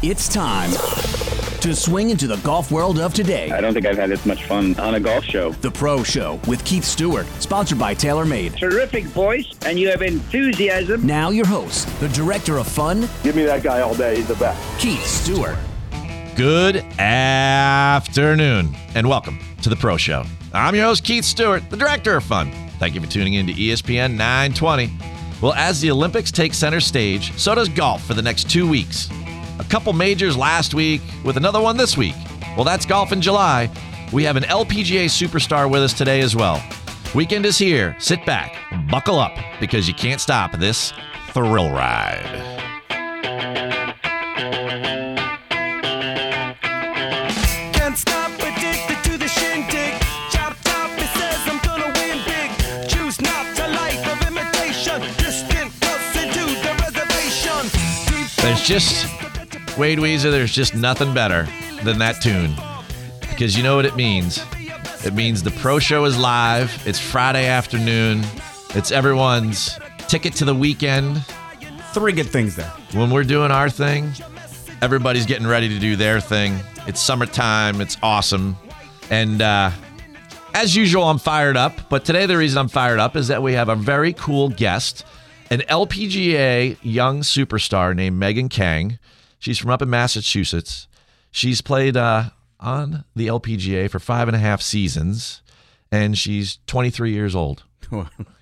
It's time to swing into the golf world of today. I don't think I've had this much fun on a golf show. The Pro Show with Keith Stewart, sponsored by TaylorMade. Terrific voice, and you have enthusiasm. Now, your host, the director of fun, Give me that guy all day. He's the best. Keith Stewart. Good afternoon, and welcome to the Pro Show. I'm your host, Keith Stewart, the director of fun. Thank you for tuning in to ESPN 920. Well, as the Olympics take center stage, so does golf for the next two weeks. A couple majors last week, with another one this week. Well, that's golf in July. We have an LPGA superstar with us today as well. Weekend is here. Sit back, buckle up, because you can't stop this thrill ride. Can't stop addicted to the shindig. Chop top, it says I'm gonna win big. Choose not to life of imitation. Distant us into the reservation. Deep There's just Wade Weezer, there's just nothing better than that tune. Because you know what it means. It means the pro show is live. It's Friday afternoon. It's everyone's ticket to the weekend. Three good things there. When we're doing our thing, everybody's getting ready to do their thing. It's summertime. It's awesome. And uh, as usual, I'm fired up. But today, the reason I'm fired up is that we have a very cool guest, an LPGA young superstar named Megan Khang. She's from up in Massachusetts. She's played uh, on the LPGA for five and a half seasons, and she's 23 years old.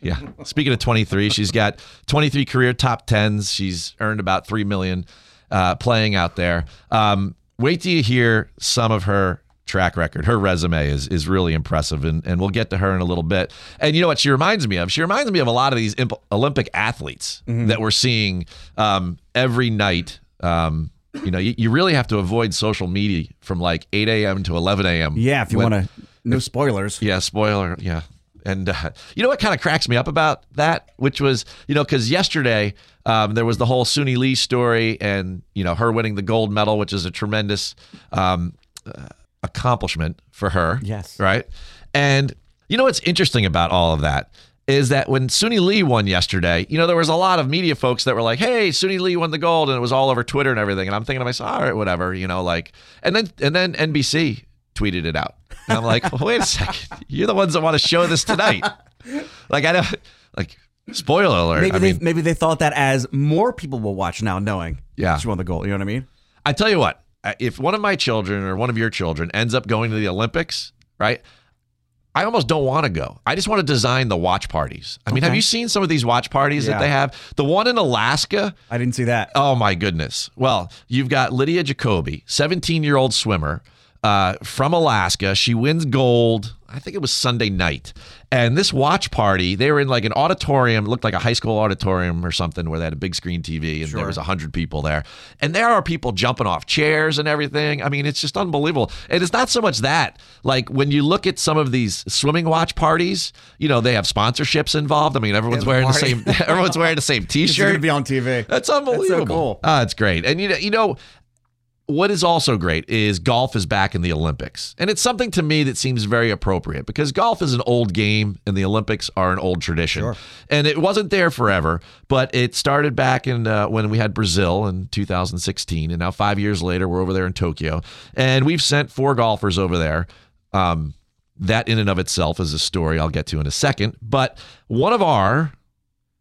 Yeah. Speaking of 23, she's got 23 career top tens. She's earned about three million uh, playing out there. Um, wait till you hear some of her track record. Her resume is is really impressive, and, and we'll get to her in a little bit. And you know what she reminds me of? She reminds me of a lot of these imp- Olympic athletes that we're seeing um, every night. Um, you know, you, you really have to avoid social media from like 8 a.m. to 11 a.m. Yeah, if you want to, no spoilers. yeah, spoiler. Yeah. And uh, you know what kind of cracks me up about that? Which was, you know, because yesterday um, there was the whole Suni Lee story and, you know, her winning the gold medal, which is a tremendous um, uh, accomplishment for her. Yes. Right. And you know what's interesting about all of that? Is that when Suni Lee won yesterday, you know, there was a lot of media folks that were like, hey, Suni Lee won the gold, and it was all over Twitter and everything. And I'm thinking to myself, all right, whatever, you know, like, and then, and then NBC tweeted it out. And I'm like, wait a second, you're the ones that want to show this tonight. Like, I don't, like, spoiler alert. Maybe I they mean, maybe they thought that as more people will watch now, knowing Yeah. she won the gold. You know what I mean? I tell you what, uh, if one of my children or one of your children ends up going to the Olympics, right? I almost don't want to go. I just want to design the watch parties. I mean, have you seen some of these watch parties that they have? The one in Alaska, I didn't see that. Oh my goodness. Well, you've got Lydia Jacoby, 17 year old swimmer uh, from Alaska. She wins gold. I think it was Sunday night. And this watch party, they were in like an auditorium, looked like a high school auditorium or something where they had a big screen TV and there was 100 people there. And there are people jumping off chairs and everything. I mean, it's just unbelievable. And it's not so much that. Like when you look at some of these swimming watch parties, you know, they have sponsorships involved. I mean, everyone's wearing the same everyone's wearing the same t-shirt. gonna be on TV. That's unbelievable. cool. Ah, it's great. And you know, you know what is also great is golf is back in the Olympics. And it's something to me that seems very appropriate because golf is an old game and the Olympics are an old tradition. And it wasn't there forever, but it started back in uh, when we had Brazil in 2016 and now 5 years later we're over there in Tokyo and we've sent four golfers over there. Um that in and of itself is a story I'll get to in a second, but one of our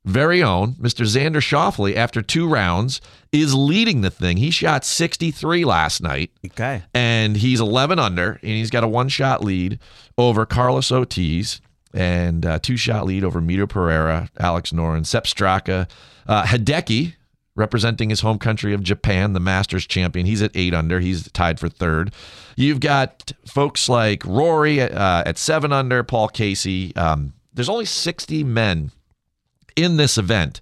very own Mr. Xander Schauffele, after two rounds, is leading the thing. He shot 63 last night, Okay. and he's 11 under, and he's got a one shot lead over Carlos Ortiz and a two shot lead over Mito Pereira, Alex Noren, Sepp Straka, uh, Hideki. Representing his home country of Japan, the Masters champion. He's at eight under. He's tied for third. You've got folks like Rory uh, at seven under, Paul Casey. Um, there's only 60 men in this event.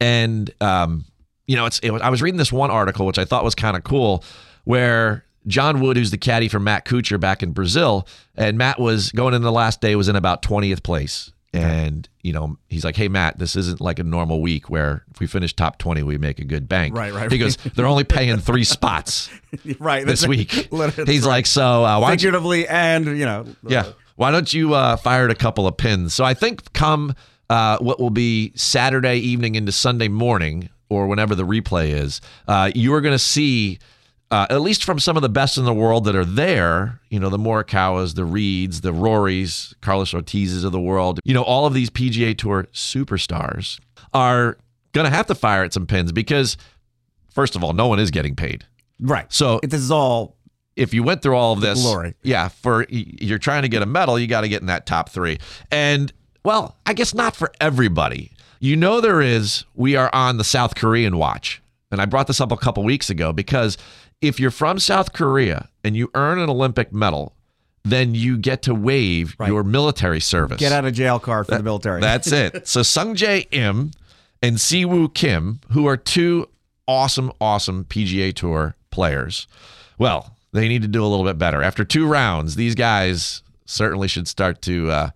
And um, you know, it's it was, I was reading this one article which I thought was kind of cool, where John Wood, who's the caddy for Matt Kuchar back in Brazil, and Matt was going in the last day was in about 20th place. And you know, he's like, "Hey Matt, this isn't like a normal week where if we finish top 20, we make a good bank." Right, right, He goes, "They're only paying three spots right. this week." He's like, "So uh, why don't you figuratively and you know. yeah. Why don't you uh, fire a couple of pins? So I think come uh, what will be Saturday evening into Sunday morning, or whenever the replay is, uh, you are going to see uh, at least from some of the best in the world that are there, you know, the Morikawas, the Reeds, the Rorys, Carlos Ortizes of the world, you know, all of these PGA Tour superstars are going to have to fire at some pins because, first of all, no one is getting paid. Right. So If this is all if you went through all of this, glory. yeah, for you're trying to get a medal, you got to get in that top three. And well, I guess not for everybody. You know, there is. We are on the South Korean watch, and I brought this up a couple weeks ago because if you're from South Korea and you earn an Olympic medal, then you get to waive Right. your military service. get out of jail card for the military. That's it. So Sungjae Im and Siwoo Kim, who are two awesome, awesome PGA Tour players, well, they need to do a little bit better. After two rounds, these guys certainly should start to uh,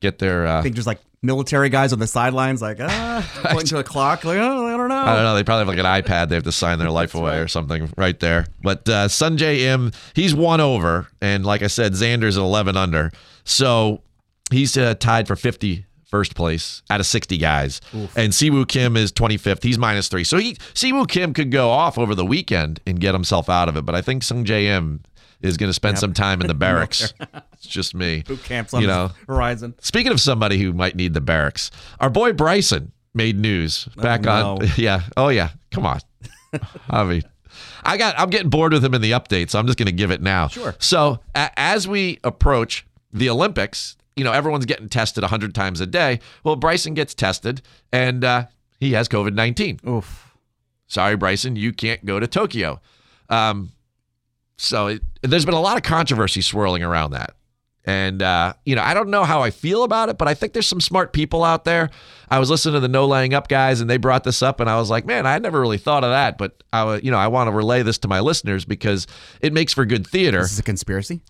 get their. Uh, I think there's like military guys on the sidelines, like ah, pointing to a clock, like oh, I don't know. I don't know. They probably have like an iPad. They have to sign their life away or something right there. But uh, Sungjae Im, he's one over, and like I said, Xander's at 11 under, so he's uh, tied for 50 first place out of 60 guys. And Siwoo Kim is 25th. He's minus three. So he Siwoo Kim could go off over the weekend and get himself out of it. But I think Sungjae Im is going to spend some time in the barracks. it's just me. Boot camps on you the know. horizon. Speaking of somebody who might need the barracks, our boy Bryson made news back on. no. Yeah. Oh yeah. Come on. I mean, I got. I'm getting bored with him in the update, so I'm just going to give it now. Sure. So a- as we approach the Olympics, you know, everyone's getting tested 100 times a day. Well, Bryson gets tested, and uh, he has COVID 19. Oof. Sorry, Bryson, you can't go to Tokyo. Um, so it, there's been a lot of controversy swirling around that. And, uh, you know, I don't know how I feel about it, but I think there's some smart people out there. I was listening to the No Laying Up guys, and they brought this up, and I was like, man, I never really thought of that. But, I, you know, I want to relay this to my listeners because it makes for good theater. This is a conspiracy.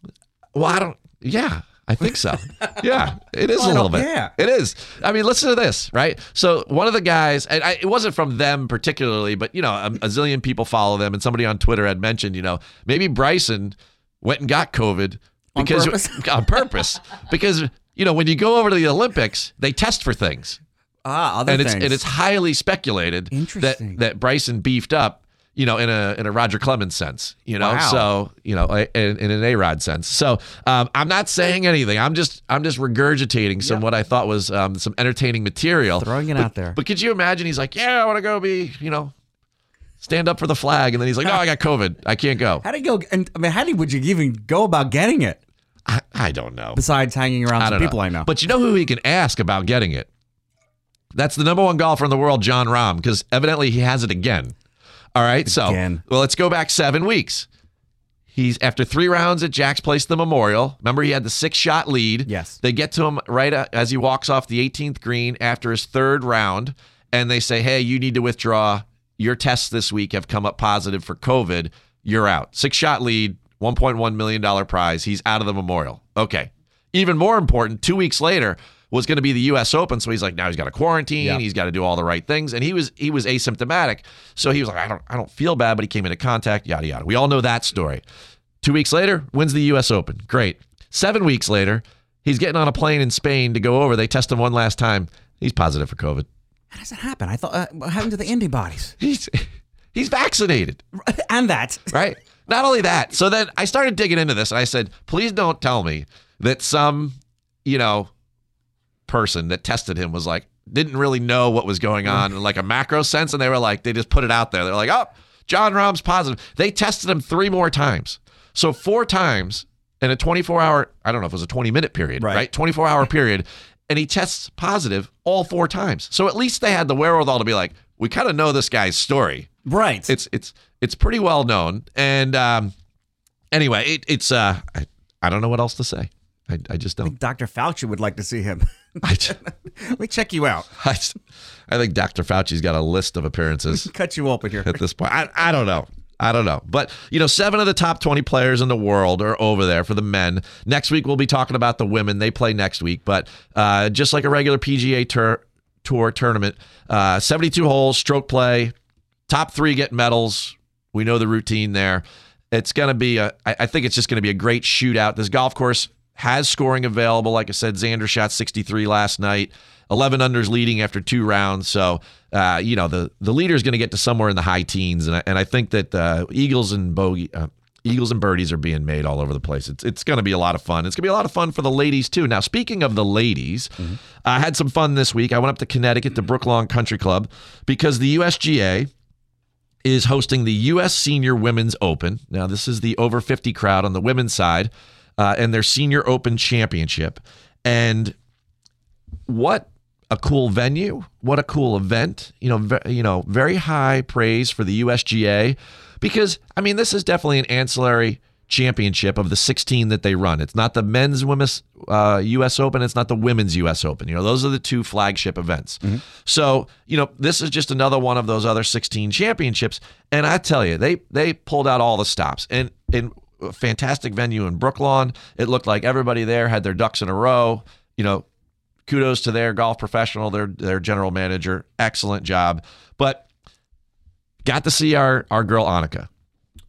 Well, I don't. Yeah, I think so. yeah, it is Well, a little bit. yeah. it is. I mean, listen to this, right? So one of the guys, and I, it wasn't from them particularly, but you know, a, a zillion people follow them, and somebody on Twitter had mentioned, you know, maybe Bryson went and got COVID On because purpose? on purpose because you know when you go over to the Olympics, they test for things Ah, other and it's and it's highly speculated that that Bryson beefed up, you know, in a in a Roger Clemens sense, you know, Wow. so you know, in, in an A Rod sense. So um, I'm not saying anything. I'm just I'm just regurgitating some what I thought was um, some entertaining material, Throwing it But- out there. But could you imagine? He's like, yeah, I want to go be, you know. Stand up for the flag, and then he's like, "No, I got COVID. I can't go." how do you go? And I mean, how do would you even go about getting it I, I don't know. besides hanging around some don't people. I know? But you know who he can ask about getting it? That's the number one golfer in the world, Jon Rahm, because evidently he has it again. All right. So, well, let's go back seven weeks. He's after three rounds at Jack's Place, the Memorial. Remember, he had the six shot lead. Yes. They get to him right uh, as he walks off the 18th green after his third round, and they say, Hey, you need to withdraw. Your tests this week have come up positive for COVID. You're out. Six shot lead, $1.1 million prize. He's out of the Memorial. Okay. Even more important, two weeks later was going to be the U.S. Open. So he's like, now he's got to quarantine. Yeah. He's got to do all the right things, and he was he was asymptomatic. So he was like, I don't I don't feel bad, but he came into contact. Yada yada. We all know that story. Two weeks later, wins the U.S. Open. Great. Seven weeks later, he's getting on a plane in Spain to go over. They test him one last time. He's positive for COVID. how does that happen? I thought uh, what happened to the antibodies He's he's vaccinated. and that. right? Not only that. So then I started digging into this and I said, please don't tell me that some, you know, person that tested him was like, didn't really know what was going on in like a macro sense. And they were like, they just put it out there. They're like, oh, Jon Rahm's positive. They tested him three more times. So four times in a 24 hour, I don't know if it was a 20 minute period, Right. right? 24 hour period. And he tests positive all four times. So at least they had the wherewithal to be like, we kind of know this guy's story Right. it's it's it's pretty well known and um anyway it, it's uh I, I don't know what else to say i, I just don't think Dr. Fauci would like to see him. I, just- Let me check you out. I, just- I think dr fauci's got a list of appearances Cut you open here. at this point I, I don't know I don't know. But, you know, seven of the top 20 players in the world are over there for the men. Next week, we'll be talking about the women. They play next week. But uh, just like a regular PGA tur- Tour tournament, uh, 72 holes, stroke play, top three get medals. We know the routine there. It's going to be a, I I think it's just going to be a great shootout. This golf course has scoring available. Like I said, Xander shot 63 last night. 11 unders leading after two rounds. So, uh, you know, the, the leader is going to get to somewhere in the high teens. And I, and I think that uh, Eagles and bogey, uh, Eagles and birdies are being made all over the place. It's, it's going to be a lot of fun. It's going to be a lot of fun for the ladies, too. Now, speaking of the ladies, I had some fun this week. I went up to Connecticut to Brooklawn Country Club because the USGA is hosting the U.S. Senior Women's Open. Now, this is the over 50 crowd on the women's side uh, and their Senior Open Championship. And what a cool venue! What a cool event! You know, ve- you know, very high praise for the USGA because I mean, this is definitely an ancillary championship of the 16 that they run. It's not the men's women's uh, U.S. Open. It's not the women's U.S. Open. You know, those are the two flagship events. So, you know, this is just another one of those other 16 championships. And I tell you, they they pulled out all the stops and and fantastic venue in Brooklawn. It looked like everybody there had their ducks in a row. You know, kudos to their golf professional, their their general manager. Excellent job. But got to see our our girl Annika.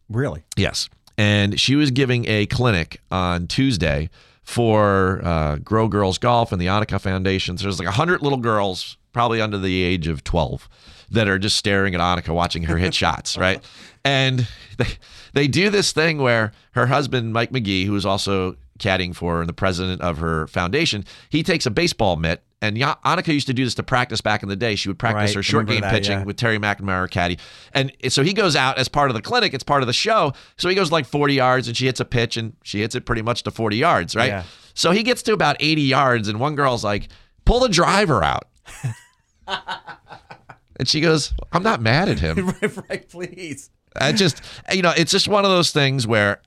Really? Yes. And she was giving a clinic on Tuesday for uh, Grow Girls Golf and the Annika Foundation. So there's like 100 little girls, probably under the age of 12, that are just staring at Annika, watching her hit shots, right? And they, they do this thing where her husband, Mike McGee, who is also caddying for her and the president of her foundation, he takes a baseball mitt. And Annika used to do this to practice back in the day. She would practice Right, her short game that, pitching yeah. with Terry McNamara caddy. And so he goes out as part of the clinic. It's part of the show. So he goes like 40 yards and she hits a pitch and she hits it pretty much to 40 yards, right? Yeah. So he gets to about 80 yards and one girl's like, pull the driver out. and she goes, I'm not mad at him. right, right, please. I just, you know, it's just one of those things where,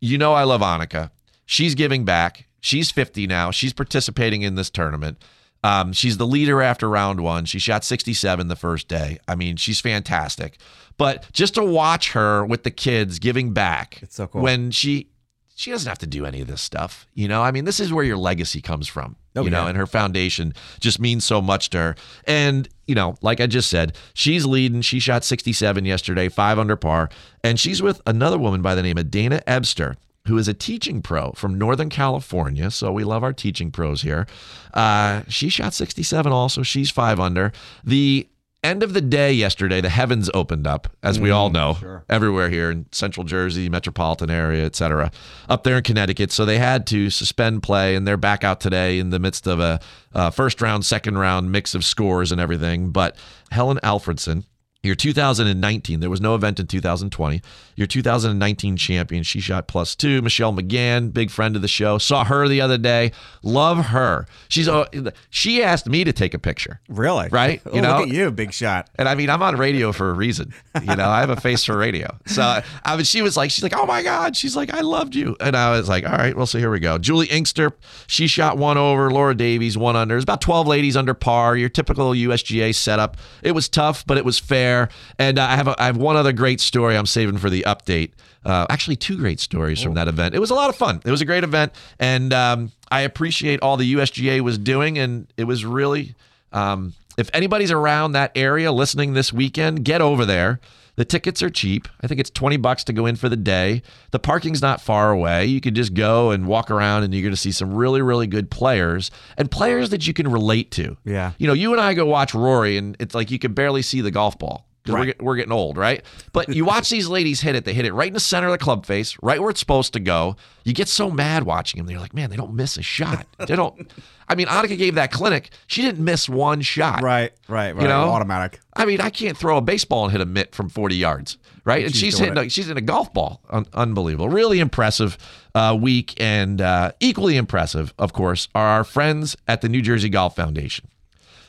you know, I love Annika. She's giving back. She's 50 now. She's participating in this tournament. Um, she's the leader after round one. She shot 67 the first day. I mean, she's fantastic. But just to watch her with the kids giving back It's so cool. when she she doesn't have to do any of this stuff. You know, I mean, this is where your legacy comes from. Oh, you know, and her foundation just means so much to her. And, you know, like I just said, she's leading. She shot 67 yesterday, five under par. And she's with another woman by the name of Dana Ebster, who is a teaching pro from Northern California. So we love our teaching pros here. Uh, she shot 67 also. She's five under. The end of the day yesterday, the heavens opened up, as we all know, everywhere here in central Jersey, metropolitan area, et cetera, up there in Connecticut. So they had to suspend play, and they're back out today in the midst of a, uh first round, second round mix of scores and everything. But Helen Alfredsson, your 2019, there was no event in 2020. Your 2019 champion, she shot plus two. Michelle McGann, big friend of the show, saw her the other day. Love her. She's uh, she asked me to take a picture. Really? Right? Oh, You know? look at you, big shot. And I mean, I'm on radio for a reason. You know, I have a face for radio. So I mean, she was like, she's like, oh my God. She's like, I loved you. And I was like, all right, well, so here we go. Juli Inkster, she shot one over. Laura Davies, one under. It was about 12 ladies under par. Your typical USGA setup. It was tough, but it was fair. And uh, I have a, I have one other great story I'm saving for the update. Uh, actually, two great stories from that event. It was a lot of fun. It was a great event, and um, I appreciate all the USGA was doing, and it was really. Um, if anybody's around that area listening this weekend, get over there. The tickets are cheap. I think it's 20 bucks to go in for the day. The parking's not far away. You could just go and walk around and you're going to see some really, really good players and players that you can relate to. Yeah. You know, you and I go watch Rory and it's like you can barely see the golf ball because we're, get- we're getting old, right? But you watch these ladies hit it. They hit it right in the center of the club face, right where it's supposed to go. You get so mad watching them. They're like, man, they don't miss a shot. They don't. I mean, Annika gave that clinic. She didn't miss one shot. Right, right, right. You know? Automatic. I mean, I can't throw a baseball and hit a mitt from 40 yards, right? And She's she's, hitting, a, she's in a golf ball. Un- unbelievable. Really impressive uh, week. And uh, equally impressive, of course, are our friends at the New Jersey Golf Foundation.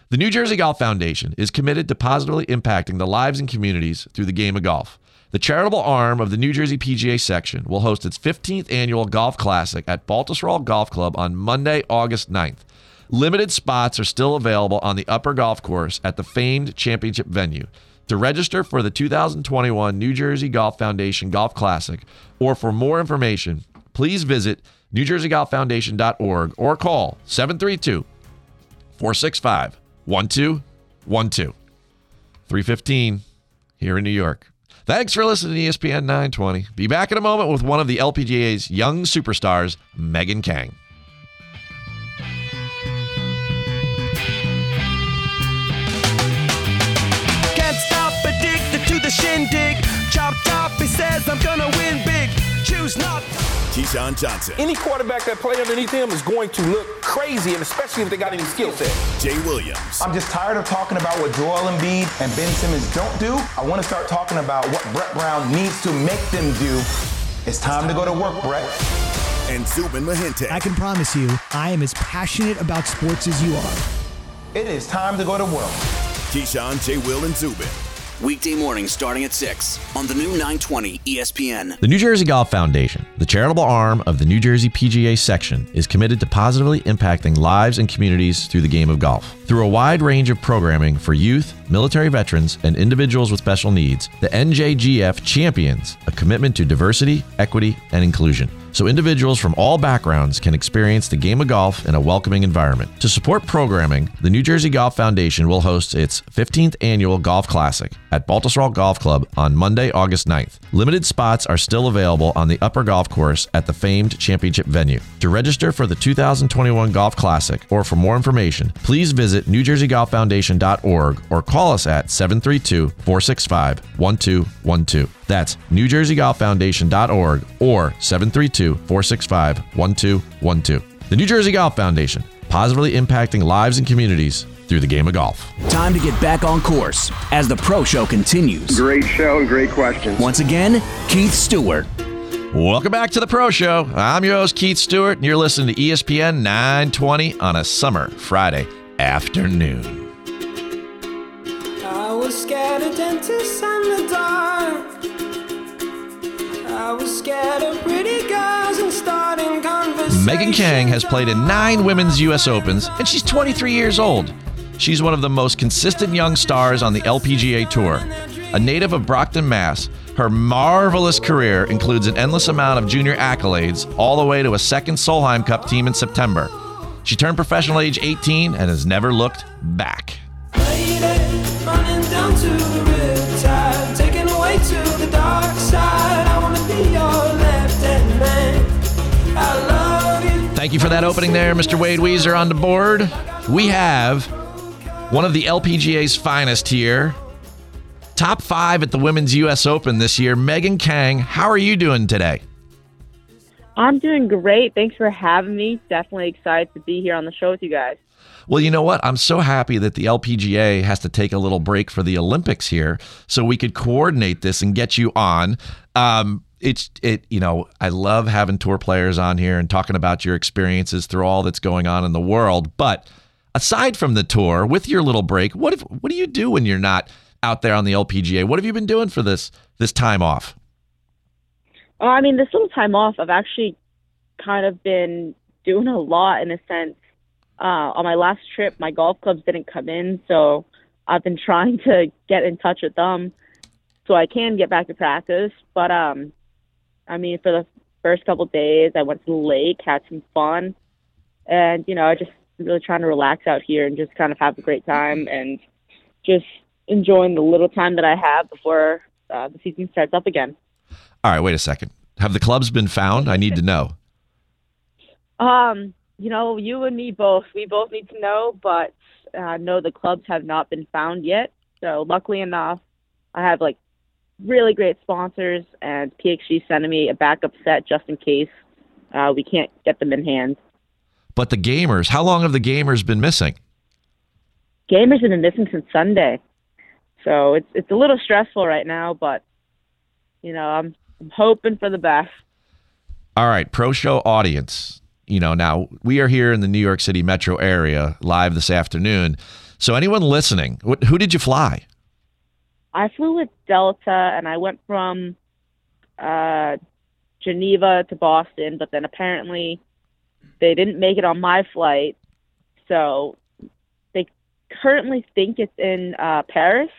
The New Jersey Golf Foundation is committed to positively impacting the lives and communities through the game of golf. The charitable arm of the New Jersey PGA section will host its 15th annual Golf Classic at Baltusrol Golf Club on Monday, August 9th. Limited spots are still available on the upper golf course at the famed championship venue. To register for the 2021 New Jersey Golf Foundation Golf Classic or for more information, please visit newjerseygolffoundation.org or call 732 465 1212. 315 here in New York. Thanks for listening to ESPN 920. Be back in a moment with one of the LPGA's young superstars, Megan Khang. Can't stop addicted to the shindig. Chop chop, he says I'm gonna win big. Choose not. Keyshawn Johnson, Any quarterback that play underneath him is going to look crazy, and especially if they got any skill set. Jay Williams, I'm just tired of talking about what Joel Embiid and Ben Simmons don't do. I want to start talking about what Brett Brown needs to make them do. It's time to go to work, Brett. and Zubin Mehenti. I can promise you, I am as passionate about sports as you are. It is time to go to work. Keyshawn, J. Will, and Zubin. Weekday morning starting at 6 on the new 920 ESPN. The New Jersey Golf Foundation, the charitable arm of the New Jersey PGA section, is committed to positively impacting lives and communities through the game of golf. Through a wide range of programming for youth, military veterans, and individuals with special needs, the NJGF champions a commitment to diversity, equity, and inclusion. So individuals from all backgrounds can experience the game of golf in a welcoming environment. To support programming, the New Jersey Golf Foundation will host its 15th annual Golf Classic at Baltusrol Golf Club on Monday, August 9th. Limited spots are still available on the upper golf course at the famed championship venue. To register for the 2021 Golf Classic or for more information, please visit newjerseygolffoundation.org or call us at 732-465-1212. That's newjerseygolffoundation.org or 732-465-1212. The New Jersey Golf Foundation, positively impacting lives and communities through the game of golf. Time to get back on course as the Pro Show continues. Great show great questions. Once again, Keith Stewart. Welcome back to the Pro Show. I'm your host, Keith Stewart, and you're listening to ESPN 920 on a summer Friday afternoon. I was scared of dentists and the dark. Megan Khang has played in nine women's U.S. Opens, and she's 23 years old. She's one of the most consistent young stars on the LPGA Tour. A native of Brockton, Mass., her marvelous career includes an endless amount of junior accolades, all the way to a second Solheim Cup team in September. She turned professional age 18 and has never looked back. Thank you for that opening there, Mr. Wade Weezer on the board. We have one of the LPGA's finest here. Top five at the Women's U.S. Open this year. Megan Khang, how are you doing today? I'm doing great. Thanks for having me. Definitely excited to be here on the show with you guys. Well, you know what? I'm so happy that the LPGA has to take a little break for the Olympics here so we could coordinate this and get you on. Um, it's it you know I love having tour players on here and talking about your experiences through all that's going on in the world. But aside from the tour, with your little break, what if what do you do when you're not out there on the LPGA? What have you been doing for this this time off? Oh, I mean, this little time off, I've actually kind of been doing a lot in a sense. Uh, on my last trip, my golf clubs didn't come in, so I've been trying to get in touch with them so I can get back to practice. But um, I mean, for the first couple of days, I went to the lake, had some fun, and you know, I just really trying to relax out here and just kind of have a great time and just enjoying the little time that I have before uh, the season starts up again. All right, wait a second. Have the clubs been found? I need to know. Um, you know, you and me both. We both need to know, but uh, no, the clubs have not been found yet. So luckily enough, I have like really great sponsors, and PXG sending me a backup set just in case uh, we can't get them in hand. But the gamers, how long have the gamers been missing? Gamers have been missing since Sunday, so it's it's a little stressful right now. But you know, I'm, I'm hoping for the best. All right, pro show audience. You know, now we are here in the New York City metro area live this afternoon. So, anyone listening, wh- who did you fly? I flew with Delta, and I went from uh, Geneva to Boston, but then apparently they didn't make it on my flight, so they currently think it's in uh, Paris,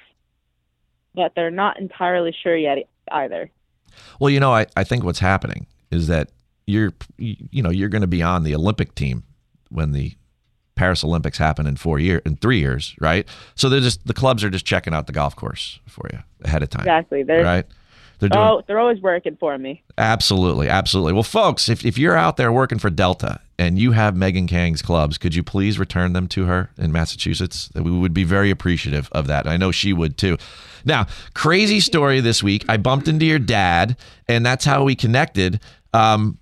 but they're not entirely sure yet either. Well, you know, I, I think what's happening is that you're, you know, you're going to be on the Olympic team when the Paris Olympics happen in four years, in three years, right? So they're just the clubs are just checking out the golf course for you ahead of time. Exactly. They're right. They're doing Oh, they're always working for me. Absolutely, absolutely. Well, folks, if, if you're out there working for Delta and you have Megan Khang's clubs, could you please return them to her in Massachusetts? We would be very appreciative of that. I know she would too. Now, crazy story this week. I bumped into your dad, and that's how we connected. Um,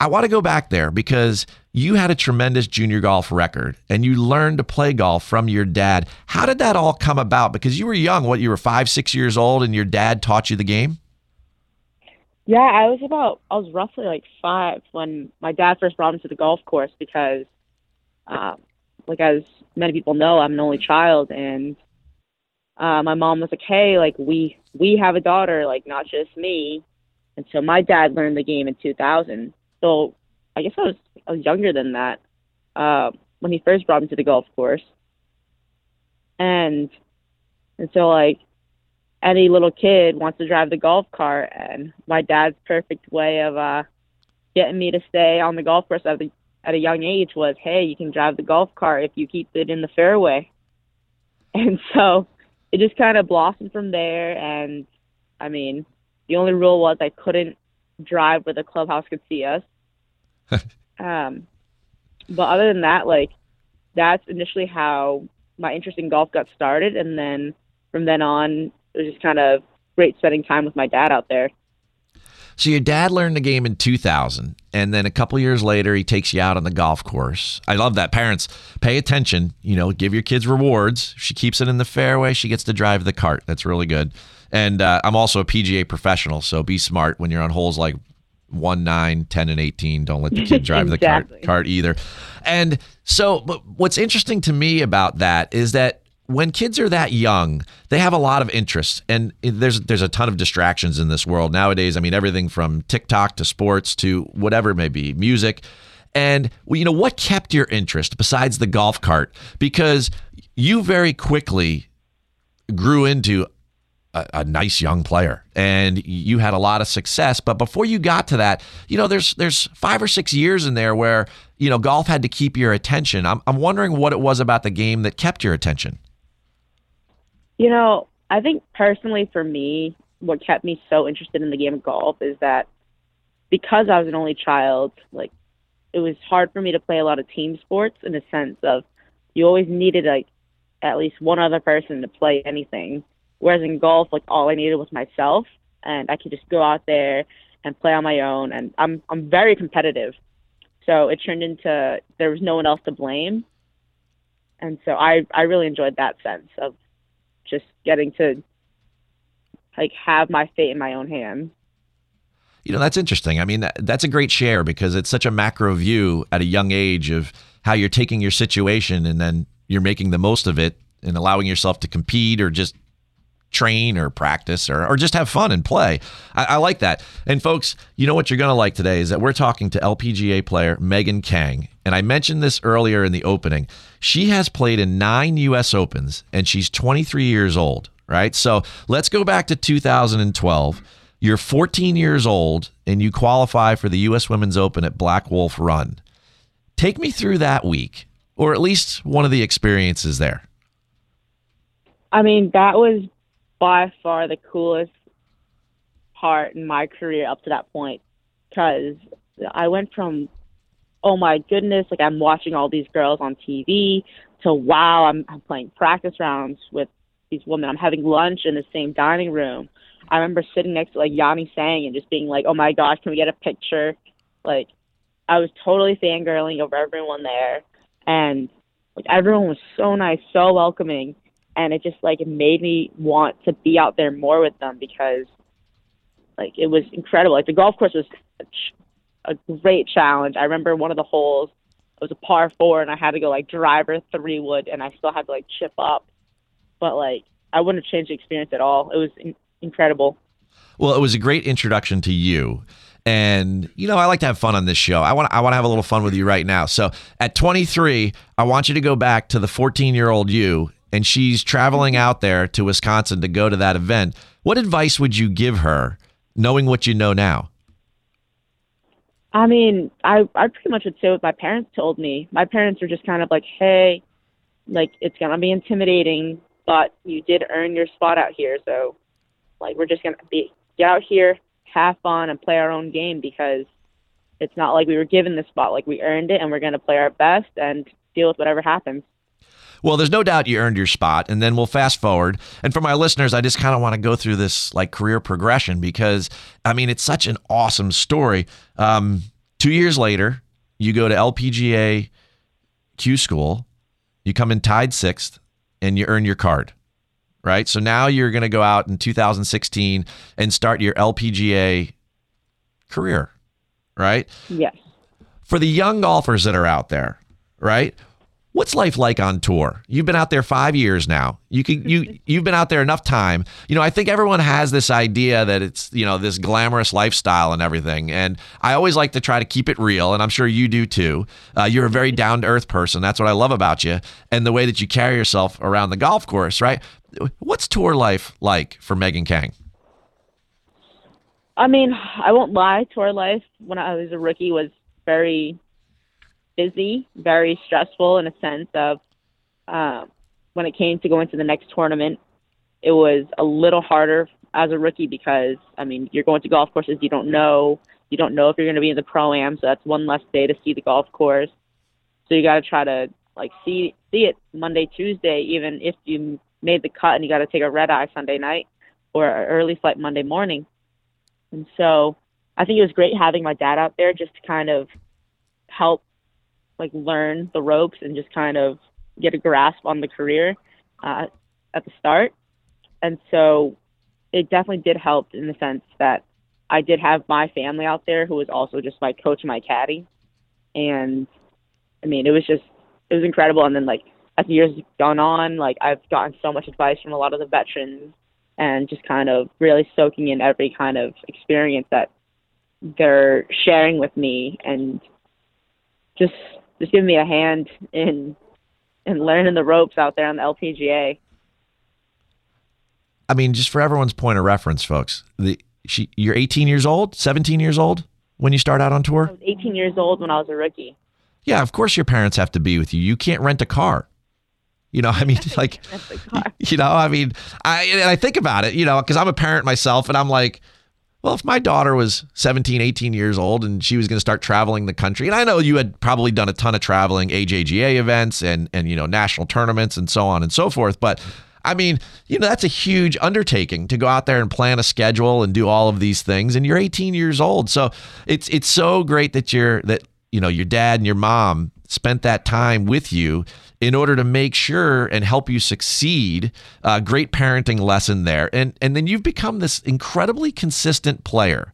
I want to go back there because you had a tremendous junior golf record and you learned to play golf from your dad. How did that all come about? Because you were young, what, you were five, six years old, and your dad taught you the game? Yeah, I was about I was roughly like five when my dad first brought me to the golf course because, uh, like as many people know, I'm an only child, and uh, my mom was like, "Hey, like we we have a daughter, like not just me." And so my dad learned the game in 2000. So I guess I was I was younger than that uh, when he first brought me to the golf course, and and so like any little kid wants to drive the golf cart and my dad's perfect way of uh getting me to stay on the golf course at the at a young age was hey you can drive the golf cart if you keep it in the fairway. And so it just kind of blossomed from there and i mean the only rule was i couldn't drive where the clubhouse could see us um but other than that like that's initially how my interest in golf got started and then from then on it was just kind of great spending time with my dad out there. So your dad learned the game in 2000, and then a couple years later, he takes you out on the golf course. I love that. Parents, pay attention. You know, give your kids rewards. If she keeps it in the fairway, she gets to drive the cart. That's really good. And uh, I'm also a PGA professional, so be smart when you're on holes like 1, 9, 10, and 18. Don't let the kid drive Exactly. the cart, cart either. And so, but what's interesting to me about that is that when kids are that young, they have a lot of interests, and there's there's a ton of distractions in this world nowadays. I mean, everything from TikTok to sports to whatever it may be, music. And well, you know what kept your interest besides the golf cart? Because you very quickly grew into a, a, nice young player and you had a lot of success. But before you got to that, you know, there's there's five or six years in there where you know golf had to keep your attention. I'm I'm wondering what it was about the game that kept your attention. You know, I think personally for me, what kept me so interested in the game of golf is that because I was an only child, like it was hard for me to play a lot of team sports in the sense of you always needed like at least one other person to play anything. Whereas in golf, like all I needed was myself and I could just go out there and play on my own and I'm I'm very competitive. So it turned into there was no one else to blame. And so I I really enjoyed that sense of just getting to like have my fate in my own hands. You know, that's interesting. I mean, that, that's a great share because it's such a macro view at a young age of how you're taking your situation and then you're making the most of it and allowing yourself to compete or just train or practice or, or just have fun and play. I, I like that. And folks, you know what you're going to like today is that we're talking to LPGA player Megan Khang. And I mentioned this earlier in the opening. She has played in nine U.S. Opens and she's 23 years old, right? So let's go back to 2012. You're 14 years old and you qualify for the U.S. Women's Open at Black Wolf Run. Take me through that week, or at least one of the experiences there. I mean, that was by far the coolest part in my career up to that point because I went from, oh my goodness, like I'm watching all these girls on TV to wow, I'm, I'm playing practice rounds with these women. I'm having lunch in the same dining room. I remember sitting next to like Yani Tseng and just being like, oh my gosh, can we get a picture? Like, I was totally fangirling over everyone there. And like everyone was so nice, so welcoming and it just like made me want to be out there more with them because like it was incredible. Like the golf course was a great challenge. I remember one of the holes it was a par four, and I had to go like driver three wood, and I still had to like chip up, but like I wouldn't have changed the experience at all. It was in- incredible. Well, it was a great introduction to you. And you know, I like to have fun on this show. I want I want to have a little fun with you right now. So, at 23, I want you to go back to the 14-year-old you and she's traveling mm-hmm. out there to Wisconsin to go to that event. What advice would you give her knowing what you know now? I mean, I I pretty much would say what my parents told me. My parents were just kind of like, "Hey, like it's gonna be intimidating, but you did earn your spot out here, so like we're just gonna be get out here, have fun, and play our own game because it's not like we were given the spot. Like we earned it, and we're going to play our best and deal with whatever happens. Well, there's no doubt you earned your spot, and then we'll fast forward. And for my listeners, I just kind of want to go through this like career progression because I mean it's such an awesome story. Um, two years later, you go to LPGA Q school, you come in tied sixth, and you earn your card. Right, so now you're going to go out in 2016 and start your LPGA career. Right. Yes. For the young golfers that are out there, right? What's life like on tour? You've been out there five years now. You can you you've been out there enough time. You know, I think everyone has this idea that it's you know this glamorous lifestyle and everything. And I always like to try to keep it real, and I'm sure you do too. Uh, you're a very down to earth person. That's what I love about you, and the way that you carry yourself around the golf course. Right? What's tour life like for Megan Khang? I mean, I won't lie. Tour life when I was a rookie was very busy, very stressful in a sense of um, when it came to going to the next tournament, it was a little harder as a rookie because I mean you're going to golf courses you don't know, you don't know if you're going to be in the pro am, so that's one less day to see the golf course. So you got to try to like see see it Monday, Tuesday, even if you made the cut and you got to take a red eye Sunday night or an early flight Monday morning. And so I think it was great having my dad out there just to kind of help like learn the ropes and just kind of get a grasp on the career uh, at the start. And so it definitely did help in the sense that I did have my family out there who was also just my coach, my caddy. And I mean, it was just, it was incredible. And then like as the years gone on, like I've gotten so much advice from a lot of the veterans and just kind of really soaking in every kind of experience that they're sharing with me and just just giving me a hand in in learning the ropes out there on the LPGA. I mean, just for everyone's point of reference, folks, the she you're 18 years old, 17 years old when you start out on tour. I was 18 years old when I was a rookie. Yeah, of course your parents have to be with you. You can't rent a car. You know, I mean, like, you know, I mean, I and I think about it, you know, because I'm a parent myself, and I'm like, well, if my daughter was 17, 18 years old and she was going to start traveling the country, and I know you had probably done a ton of traveling, AJGA events and and you know national tournaments and so on and so forth, but I mean, you know, that's a huge undertaking to go out there and plan a schedule and do all of these things, and you're 18 years old, so it's it's so great that you're that you know your dad and your mom spent that time with you in order to make sure and help you succeed. Uh, great parenting lesson there. And, and then you've become this incredibly consistent player.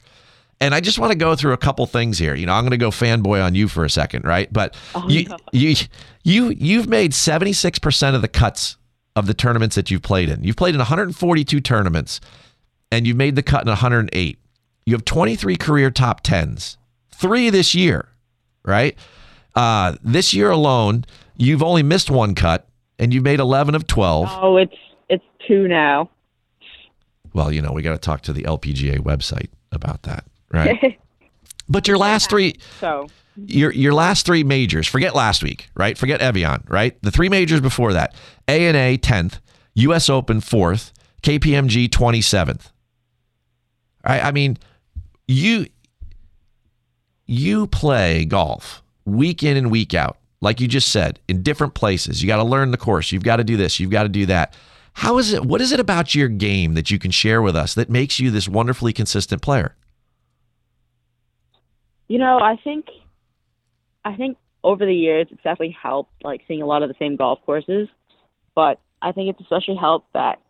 And I just want to go through a couple things here. You know, I'm going to go fanboy on you for a second, right? But Oh, you, no. you, you, you've made 76% of the cuts of the tournaments that you've played in. You've played in 142 tournaments and you've made the cut in 108. You have 23 career top tens, three this year, right? Uh, this year alone, you've only missed one cut and you've made 11 of 12. Oh, it's it's two now. Well, you know, we got to talk to the LPGA website about that, right? but your last three, so your your last three majors, forget last week, right? Forget Evian, right? The three majors before that, ANA 10th, US Open 4th, KPMG 27th. I, I mean, you you play golf week in and week out, like you just said, in different places. You got to learn the course. You've got to do this. You've got to do that. How is it? What is it about your game that you can share with us that makes you this wonderfully consistent player? You know, I think I think over the years it's definitely helped like seeing a lot of the same golf courses. But I think it's especially helped that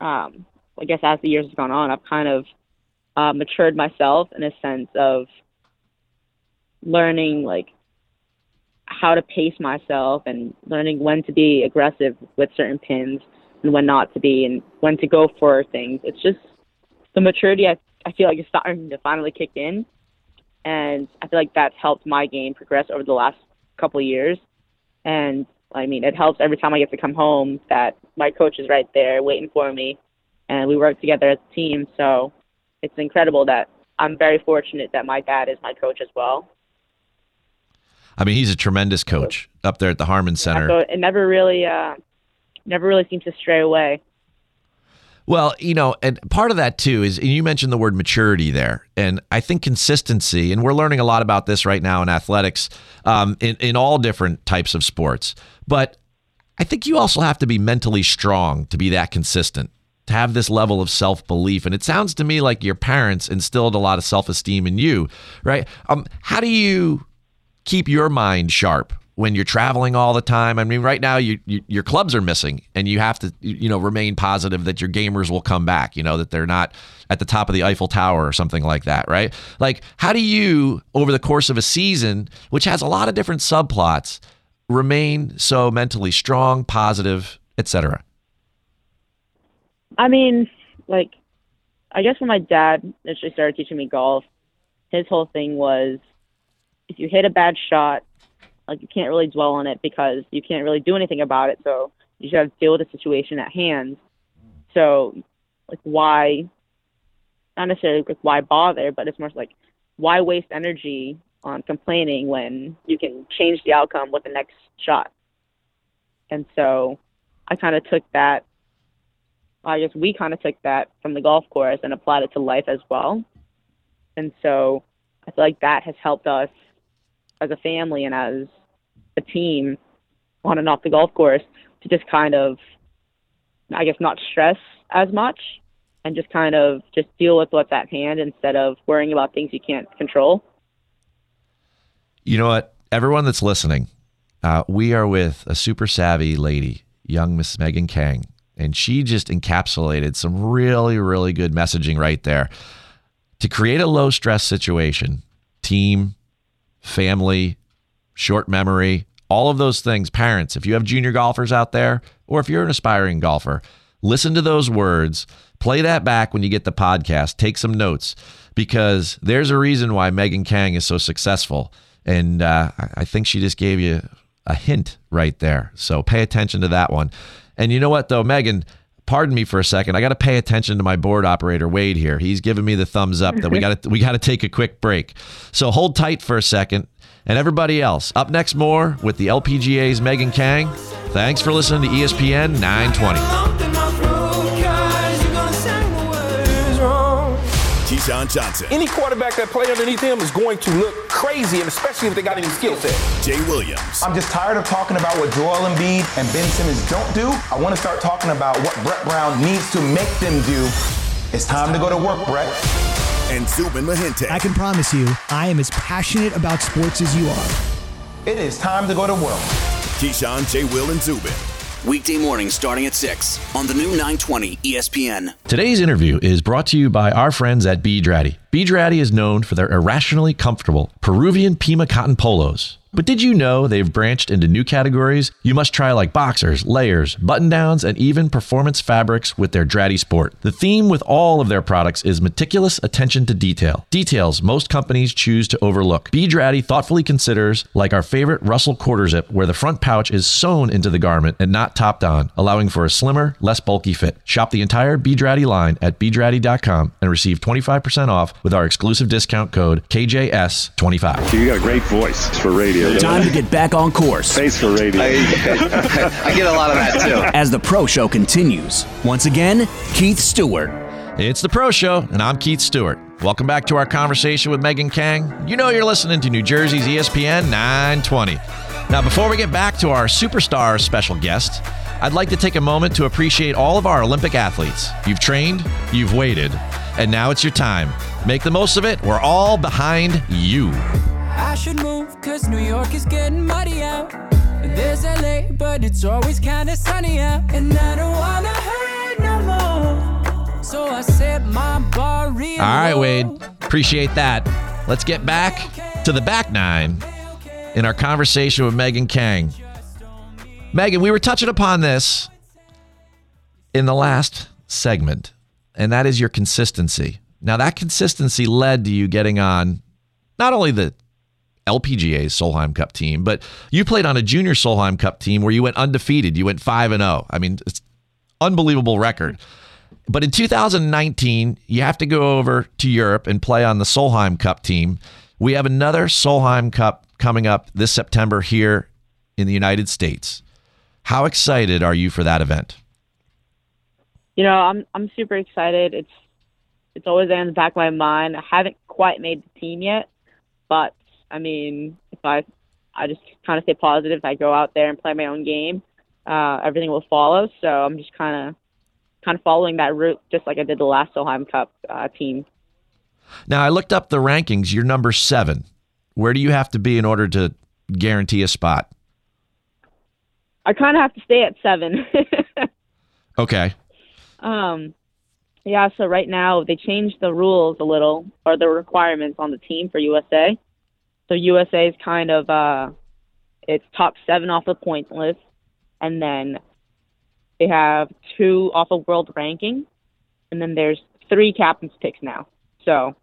um I guess as the years have gone on I've kind of uh, matured myself in a sense of learning like how to pace myself and learning when to be aggressive with certain pins and when not to be and when to go for things. It's just the maturity I, I feel like is starting to finally kick in and I feel like that's helped my game progress over the last couple of years. And I mean, it helps every time I get to come home that my coach is right there waiting for me, and we work together as a team. So it's incredible that I'm very fortunate that my dad is my coach as well. I mean, he's a tremendous coach up there at the Harmon Center. So it never really, uh, never really seems to stray away. Well, you know, and part of that too is and you mentioned the word maturity there, and I think consistency, and we're learning a lot about this right now in athletics, um, in in all different types of sports. But I think you also have to be mentally strong to be that consistent, to have this level of self belief. And it sounds to me like your parents instilled a lot of self esteem in you, right? Um, how do you keep your mind sharp when you're traveling all the time? I mean, right now you, you, your clubs are missing, and you have to you know remain positive that your gamers will come back. You know that they're not at the top of the Eiffel Tower or something like that, right? Like, how do you over the course of a season, which has a lot of different subplots, remain so mentally strong, positive, etc.? I mean, like, I guess when my dad initially started teaching me golf, his whole thing was if you hit a bad shot, like you can't really dwell on it because you can't really do anything about it. So you should have to deal with the situation at hand. So, like, why? Not necessarily like why bother, but it's more like why waste energy on complaining when you can change the outcome with the next shot. And so, I kind of took that. I guess we kind of took that from the golf course and applied it to life as well. And so, I feel like that has helped us as a family and as a team on and off the golf course to just kind of, I guess, not stress as much and just kind of just deal with what's at hand instead of worrying about things you can't control. You know what? Everyone that's listening, uh, we are with a super savvy lady, young Miss Megan Khang, and she just encapsulated some really, really good messaging right there. To create a low stress situation, team, family, short memory, all of those things. Parents, if you have junior golfers out there, or if you're an aspiring golfer, listen to those words, play that back when you get the podcast, take some notes, because there's a reason why Megan Khang is so successful. And uh, I think she just gave you a hint right there. So pay attention to that one. And you know what, though, Megan, pardon me for a second. I got to pay attention to my board operator Wade here. He's giving me the thumbs up that we got to we got to take a quick break. So hold tight for a second. And everybody else, up next more with the LPGA's Megan Khang. Thanks for listening to ESPN 920. Keyshawn Johnson, Any quarterback that play underneath him is going to look crazy, and especially if they got any skill set. Jay Williams, I'm just tired of talking about what Joel Embiid and Ben Simmons don't do. I want to start talking about what Brett Brown needs to make them do. It's time to go to work, Brett. and Zubin Mehenti. I can promise you, I am as passionate about sports as you are. It is time to go to work. Keyshawn, J. Will, and Zubin. Weekday mornings starting at 6 on the new 920 ESPN. Today's interview is brought to you by our friends at B. Draddy. B. Draddy is known for their irrationally comfortable Peruvian Pima cotton polos. But did you know they've branched into new categories? You must try like boxers, layers, button downs, and even performance fabrics with their Draddy Sport. The theme with all of their products is meticulous attention to detail. Details most companies choose to overlook. B. Draddy thoughtfully considers, like our favorite Russell quarter zip, where the front pouch is sewn into the garment and not topped on, allowing for a slimmer, less bulky fit. Shop the entire B. Draddy line at bdraddy.com and receive 25% off with our exclusive discount code KJS25. You got a great voice for radio. Time to get back on course Face for radio. I get a lot of that too. as the pro show continues. Once again, Keith Stewart. It's the Pro Show, and I'm Keith Stewart. Welcome back to our conversation with Megan Khang. You know you're listening to New Jersey's ESPN 920. Now, before we get back to our superstar special guest, I'd like to take a moment to appreciate all of our Olympic athletes. You've trained, you've waited, and now it's your time. Make the most of it. We're all behind you. I should move cause New York is getting muddy out. There's LA, but it's always kinda sunny out. And I don't wanna hurt no more. So I set my bar real All right. Wade. Appreciate that. Let's get back to the back nine in our conversation with Megan Khang. Megan, we were touching upon this in the last segment, and that is your consistency. Now, that consistency led to you getting on not only the LPGA Solheim Cup team, but you played on a junior Solheim Cup team where you went undefeated. You went 5 and 0. I mean, it's unbelievable record. But in 2019, you have to go over to Europe and play on the Solheim Cup team. We have another Solheim Cup coming up this September here in the United States. How excited are you for that event? you know, I'm I'm super excited. It's it's always in the back of my mind. I haven't quite made the team yet, but I mean, if I I just kind of stay positive, if I go out there and play my own game, uh, everything will follow. So I'm just kind of kind of following that route, just like I did the last Solheim Cup uh, team. Now I looked up the rankings. You're number seven. Where do you have to be in order to guarantee a spot? I kind of have to stay at seven. Okay. Um, yeah, so right now they changed the rules a little, or the requirements on the team for USA. So USA is kind of uh, it's top seven off the points list, and then they have two off of world ranking, and then there's three captains picks now. So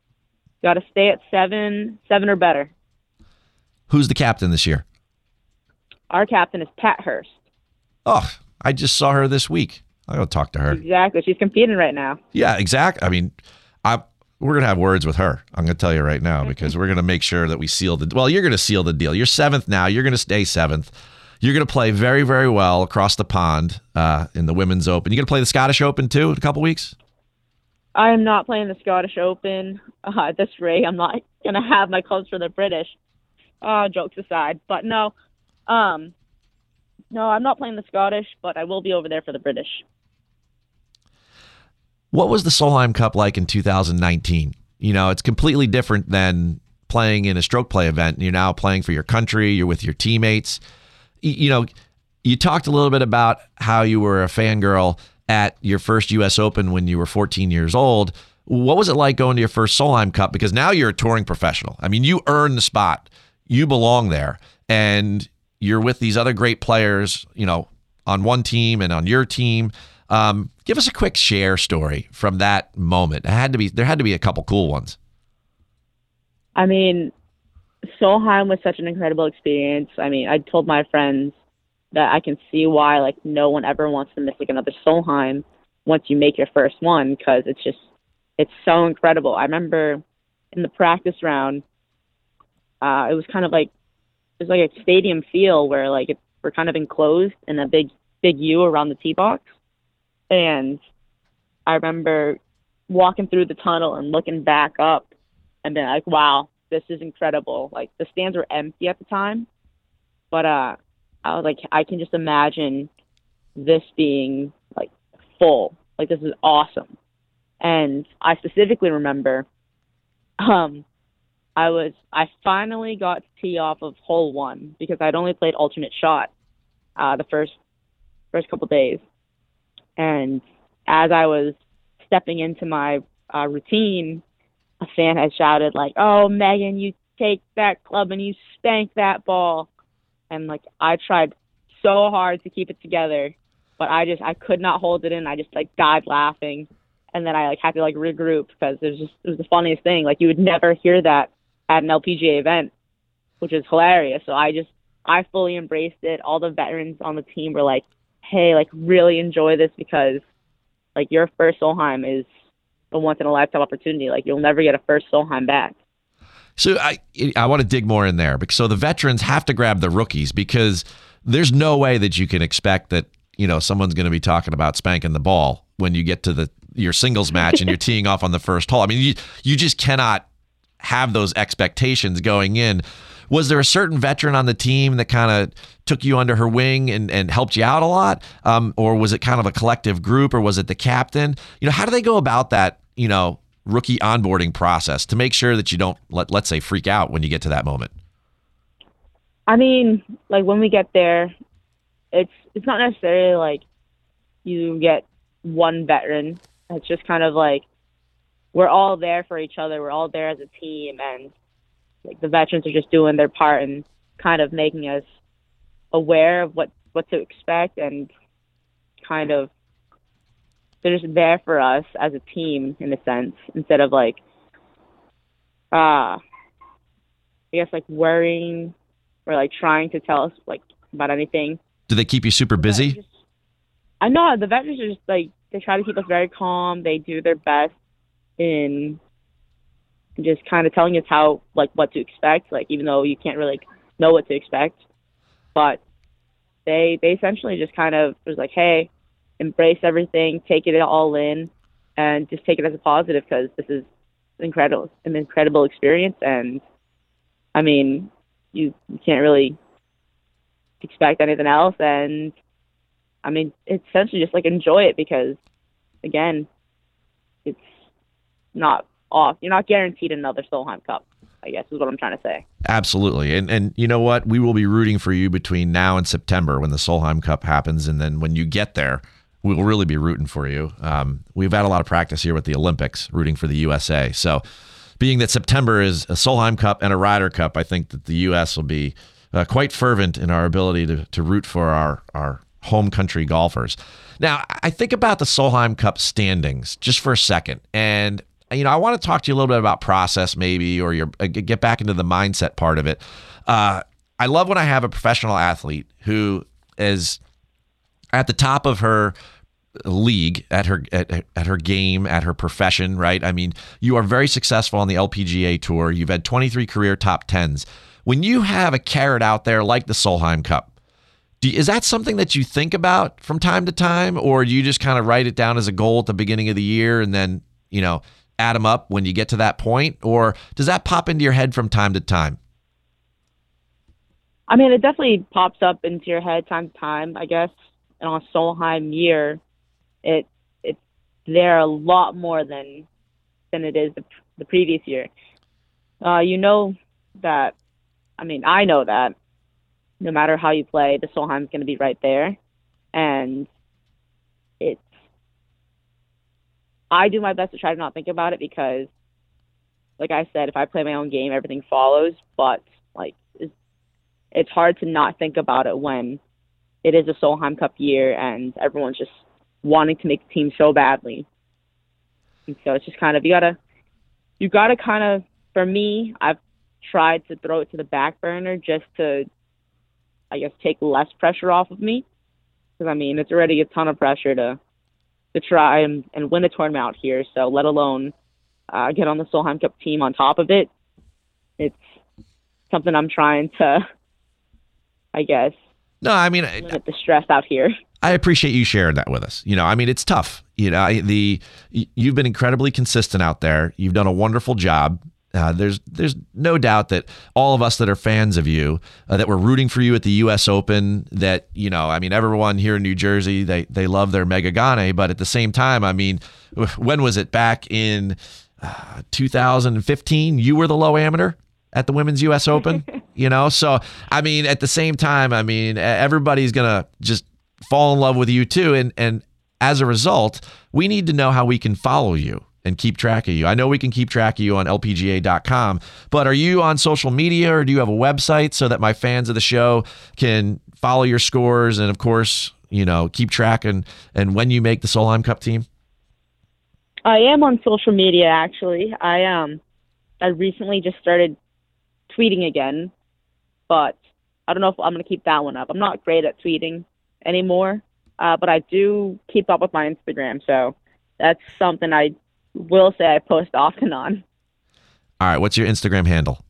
got to stay at seven, seven or better. Who's the captain this year? Our captain is Pat Hurst. Oh, I just saw her this week. I'll go talk to her. Exactly, she's competing right now. Yeah, exactly. I mean, I we're gonna have words with her. I'm gonna tell you right now because we're gonna make sure that we seal the. Well, you're gonna seal the deal. You're seventh now. You're gonna stay seventh. You're gonna play very, very well across the pond uh, in the Women's Open. You're gonna play the Scottish Open too in a couple weeks? I am not playing the Scottish Open uh, at this rate. I'm not gonna have my clubs for the British. Uh, jokes aside, but no, um, no, I'm not playing the Scottish, but I will be over there for the British. What was the Solheim Cup like in 2019? You know, it's completely different than playing in a stroke play event. You're now playing for your country, you're with your teammates. You know, you talked a little bit about how you were a fangirl at your first US Open when you were 14 years old. What was it like going to your first Solheim Cup? Because now you're a touring professional. I mean, you earned the spot, you belong there, and you're with these other great players, you know, on one team and on your team. Um, give us a quick share story from that moment. It had to be there had to be a couple cool ones. I mean, Solheim was such an incredible experience. I mean, I told my friends that I can see why like no one ever wants to miss like another Solheim once you make your first one because it's just it's so incredible. I remember in the practice round, uh, it was kind of like it was like a stadium feel where like it, we're kind of enclosed in a big big U around the tee box, and I remember walking through the tunnel and looking back up and being like, wow, this is incredible. Like the stands were empty at the time, but uh, I was like, I can just imagine this being like full. Like this is awesome. And I specifically remember, um, I was I finally got to tee off of hole one because I'd only played alternate shot, uh, the first first couple days, and as I was stepping into my uh, routine, a fan had shouted like, "Oh, Megan, you take that club and you spank that ball," and like I tried so hard to keep it together, but I just I could not hold it in. I just like died laughing, and then I like had to like regroup because it was just it was the funniest thing. Like you would never hear that at an LPGA event, which is hilarious. So I just I fully embraced it. All the veterans on the team were like, "Hey, like really enjoy this because like your first Solheim is a once in a lifetime opportunity. Like you'll never get a first Solheim back." So I I want to dig more in there because so the veterans have to grab the rookies because there's no way that you can expect that you know someone's going to be talking about spanking the ball when you get to the your singles match and you're teeing off on the first hole. I mean, you you just cannot have those expectations going in. Was there a certain veteran on the team that kind of took you under her wing and, and helped you out a lot? Um, or was it kind of a collective group or was it the captain? You know, how do they go about that, you know, rookie onboarding process to make sure that you don't let let's say freak out when you get to that moment? I mean, like when we get there, it's it's not necessarily like you get one veteran. It's just kind of like we're all there for each other. We're all there as a team, and like the veterans are just doing their part and kind of making us aware of what what to expect and kind of they're just there for us as a team in a sense instead of like uh I guess like worrying or like trying to tell us like about anything. Do they keep you super busy? I know the veterans are just like they try to keep us very calm. They do their best in just kind of telling us how like what to expect. Like even though you can't really know what to expect, but they they essentially just kind of was like, hey, embrace everything, take it all in, and just take it as a positive because this is incredible, an incredible experience. And I mean, you, you can't really expect anything else. And I mean, it's essentially just like enjoy it because, again, it's not off. You're not guaranteed another Solheim Cup. I guess is what I'm trying to say. Absolutely. And and you know what? We will be rooting for you between now and September when the Solheim Cup happens and then when you get there, we will really be rooting for you. Um, we've had a lot of practice here with the Olympics, rooting for the USA. So, being that September is a Solheim Cup and a Ryder Cup, I think that the U.S. will be uh, quite fervent in our ability to, to root for our, our home country golfers. Now, I think about the Solheim Cup standings just for a second. And, you know, I want to talk to you a little bit about process, maybe, or your, uh, get back into the mindset part of it. Uh, I love when I have a professional athlete who is at the top of her league at her at, at her game at her profession right? I mean you are very successful on the lpga tour. You've had 23 career top 10s when you have a carrot out there like the solheim cup do, is that something that you think about from time to time or do you just kind of write it down as a goal at the beginning of the year and then you know add them up when you get to that point or does that pop into your head from time to time I mean, it definitely pops up into your head time to time, I guess. And on Solheim year, it it's there a lot more than than it is the, the previous year. Uh, you know that, I mean, I know that no matter how you play, the Solheim's going to be right there, and it's. I do my best to try to not think about it because, like I said, if I play my own game, everything follows. But like, it's, it's hard to not think about it when it is a Solheim Cup year and everyone's just wanting to make the team so badly. And so it's just kind of you gotta you gotta kind of for me, I've tried to throw it to the back burner just to I guess take less pressure off of me. Because I mean it's already a ton of pressure to to try and, and win a tournament out here, so let alone uh, get on the Solheim Cup team on top of it. It's something I'm trying to I guess no, I mean limit the stress out here. I appreciate you sharing that with us. You know, I mean, it's tough. You know, the you've been incredibly consistent out there. You've done a wonderful job. Uh, there's there's no doubt that all of us that are fans of you, uh, that we're rooting for you at the U.S. Open, that you know, I mean, everyone here in New Jersey, they they love their Megane, but at the same time, I mean, when was it back in uh, 2015? You were the low amateur at the Women's U.S. Open, you know. So I mean, at the same time, I mean, everybody's gonna just fall in love with you too, and and as a result, we need to know how we can follow you and keep track of you. I know we can keep track of you on lpga.com, but are you on social media or do you have a website so that my fans of the show can follow your scores and of course, you know, keep track and and when you make the Solheim Cup team? I am on social media actually. I um I recently just started tweeting again, but I don't know if I'm going to keep that one up. I'm not great at tweeting anymore, uh, but I do keep up with my Instagram, so that's something I will say I post often on. All right, what's your Instagram handle?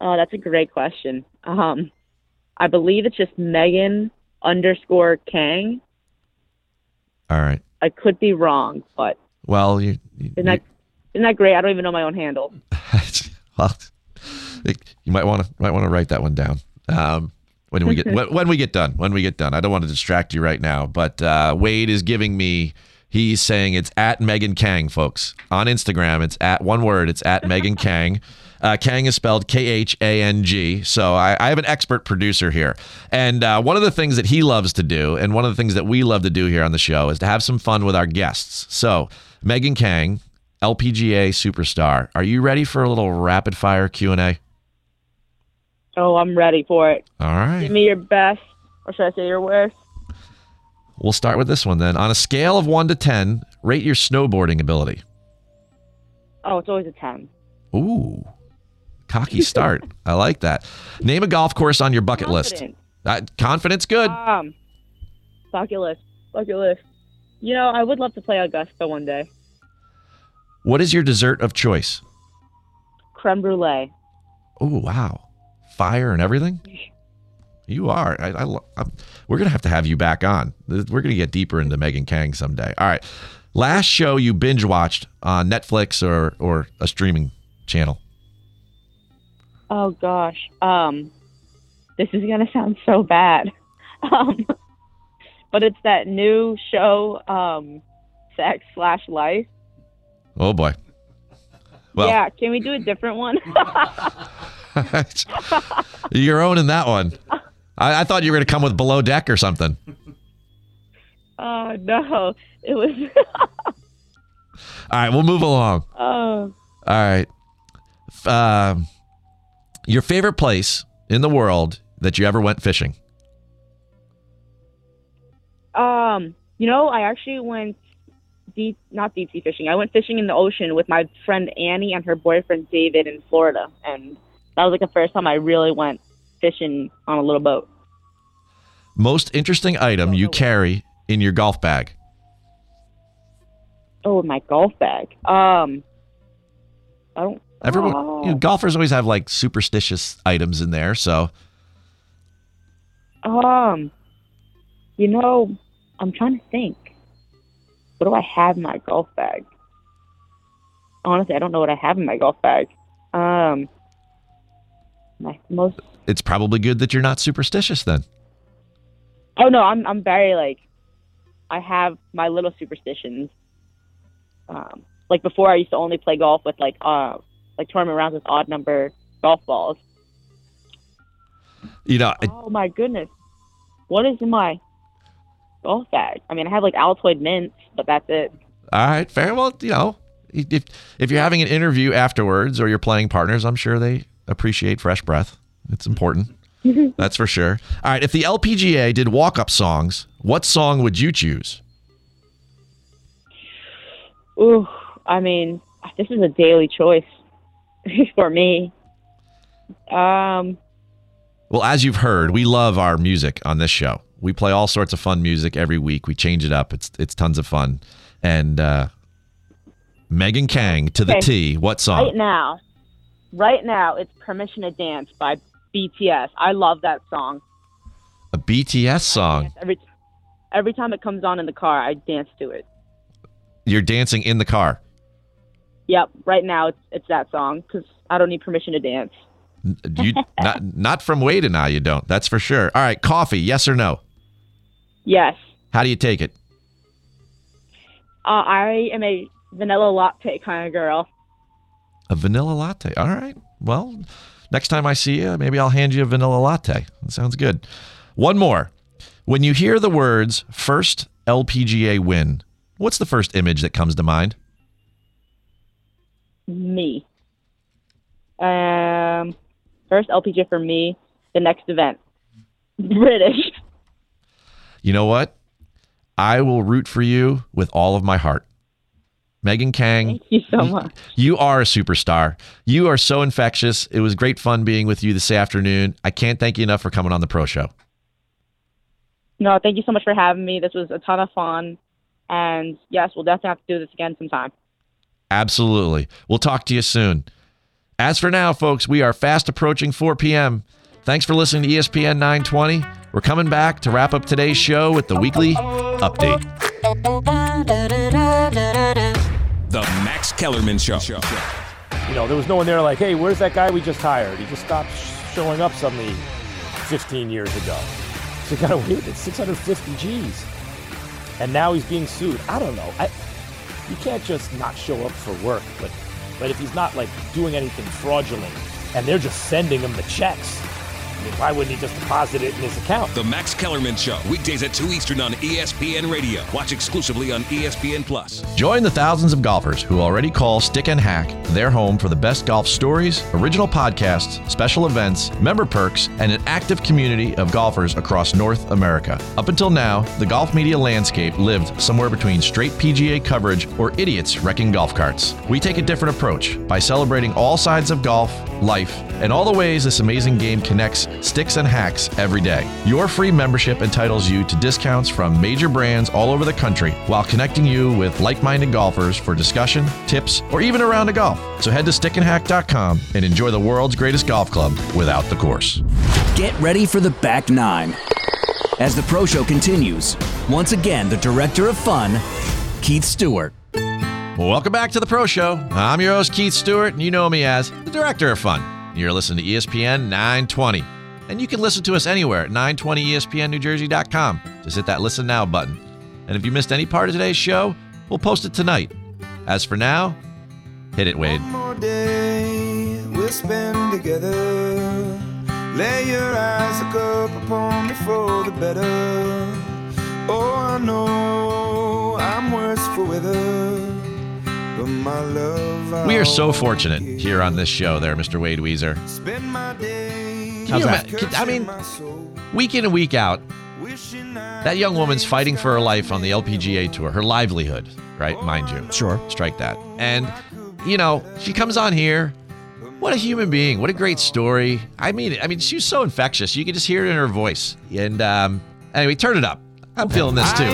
Oh, that's a great question. Um, I believe it's just Megan underscore Khang. All right. I could be wrong, but well, you, you isn't that isn't that great? I don't even know my own handle. well, you might want to might want to write that one down. Um, when we get when, when, we get done, when we get done, I don't want to distract you right now, but uh, Wade is giving me. He's saying it's at Megan Khang, folks, on Instagram. It's at one word. It's at Megan Khang. Uh, Khang is spelled K H A N G. So I, I, have an expert producer here. And uh, one of the things that he loves to do, and one of the things that we love to do here on the show, is to have some fun with our guests. So, Megan Khang, LPGA superstar, are you ready for a little rapid fire Q&A? Oh, I'm ready for it. All right. Give me your best, or should I say your worst? We'll start with this one then. On a scale of 1 to 10, rate your snowboarding ability. Oh, it's always a 10. Ooh. Cocky start. I like that. Name a golf course on your bucket Confident. list. Uh, confidence good. Um, bucket list. Bucket list. You know, I would love to play Augusta one day. What is your dessert of choice? Creme brulee. Oh, wow. Fire and everything? You are. I, I, we're gonna have to have you back on. We're gonna get deeper into Megan Khang someday. All right. Last show you binge watched on Netflix or or a streaming channel. Oh gosh. Um, this is gonna sound so bad. Um, but it's that new show, um, Sex slash Life. Oh boy. Well, yeah, can we do a different one? you're owning that one. I, I thought you were gonna come with Below Deck or something. Oh no, it was. All right, we'll move along. oh, All right. Um, your favorite place in the world that you ever went fishing? um, you know, I actually went deep, not deep sea fishing. I went fishing in the ocean with my friend Annie and her boyfriend David in Florida, and that was like the first time I really went fishing on a little boat. Most interesting item you carry in your golf bag? Oh, my golf bag. Um, I don't. Everyone, Oh. you know, golfers always have like superstitious items in there. So, Um, you know, I'm trying to think. What do I have in my golf bag? Honestly, I don't know what I have in my golf bag. Um, most. it's probably good that you're not superstitious then. Oh no, I'm I'm very like, I have my little superstitions. Um, like before, I used to only play golf with like uh like tournament rounds with odd number golf balls. You know, I- Oh my goodness. What is in my golf bag? I mean, I have like Altoid mints, but that's it. all right, fair. Well, you know, if if you're having an interview afterwards or you're playing partners, I'm sure they appreciate fresh breath. It's important. That's for sure. All right, if the LPGA did walk-up songs, what song would you choose? Ooh, I mean, this is a daily choice for me. Um, Well, as you've heard, we love our music on this show. We play all sorts of fun music every week. We change it up. It's it's tons of fun. And uh, Megan Khang to the Okay. T. What song? right now, right now, it's "Permission to Dance" by BTS. I love that song. A BTS song. Every every time it comes on in the car, I dance to it. You're dancing in the car. Yep, right now it's it's that song because I don't need permission to dance. You not not from way to now. You don't. That's for sure. All right, coffee. Yes or no? Yes, How do you take it? uh, I am a vanilla latte kind of girl. A vanilla latte. All right. Well, next time I see you, maybe I'll hand you a vanilla latte. That sounds good. One more. When you hear the words first LPGA win, what's the first image that comes to mind? Me. Um, first LPGA for me. The next event, British. You know what? I will root for you with all of my heart. Megan Khang, Thank you so much. you are a superstar. You are so infectious. It was great fun being with you this afternoon. I can't thank you enough for coming on the pro show. No, thank you so much for having me. This was a ton of fun, and yes, we'll definitely have to do this again sometime. Absolutely. We'll talk to you soon. As for now, folks, we are fast approaching 4 p.m. Thanks for listening to ESPN 920. We're coming back to wrap up today's show with the weekly update. The Max Kellerman Show. You know, there was no one there like, hey, where's that guy we just hired? He just stopped showing up suddenly 15 years ago. So you gotta wait. It's 650 G's. And now he's being sued. I don't know. I, you can't just not show up for work, but but if he's not like doing anything fraudulent and they're just sending him the checks, why wouldn't he just deposit it in his account? The Max Kellerman Show, weekdays at 2 Eastern on ESPN Radio. Watch exclusively on ESPN Plus. Join the thousands of golfers who already call Stick and Hack their home for the best golf stories, original podcasts, special events, member perks, and an active community of golfers across North America. Up until now, the golf media landscape lived somewhere between straight PGA coverage or idiots wrecking golf carts. We take a different approach by celebrating all sides of golf, life, and all the ways this amazing game connects sticks and hacks every day. Your free membership entitles you to discounts from major brands all over the country while connecting you with like minded golfers for discussion, tips, or even a round of golf. So head to stickandhack.com and enjoy the world's greatest golf club without the course. Get ready for the back nine. As the Pro Show continues, once again, the director of fun, Keith Stewart. Welcome back to the Pro Show. I'm your host, Keith Stewart, and you know me as the Director of Fun. You're listening to ESPN 920. And you can listen to us anywhere at E 920ESPNNewJersey.com. Just hit that listen now button. And if you missed any part of today's show, we'll post it tonight. As for now, hit it, Wade. more day we'll spend together. Lay your eyes upon me for the better. Oh, I know I'm worse for weather. We are so fortunate here on this show, there, Mr. Wade Weezer. Spend my day. Can you ima- can- I mean, week in and week out, that young woman's fighting for her life on the LPGA tour, her livelihood, right? Mind you. Sure. Strike that. And, you know, she comes on here. What a human being. What a great story. I mean, I mean, she was so infectious. You could just hear it in her voice. And um, anyway, turn it up. I'm feeling this I too.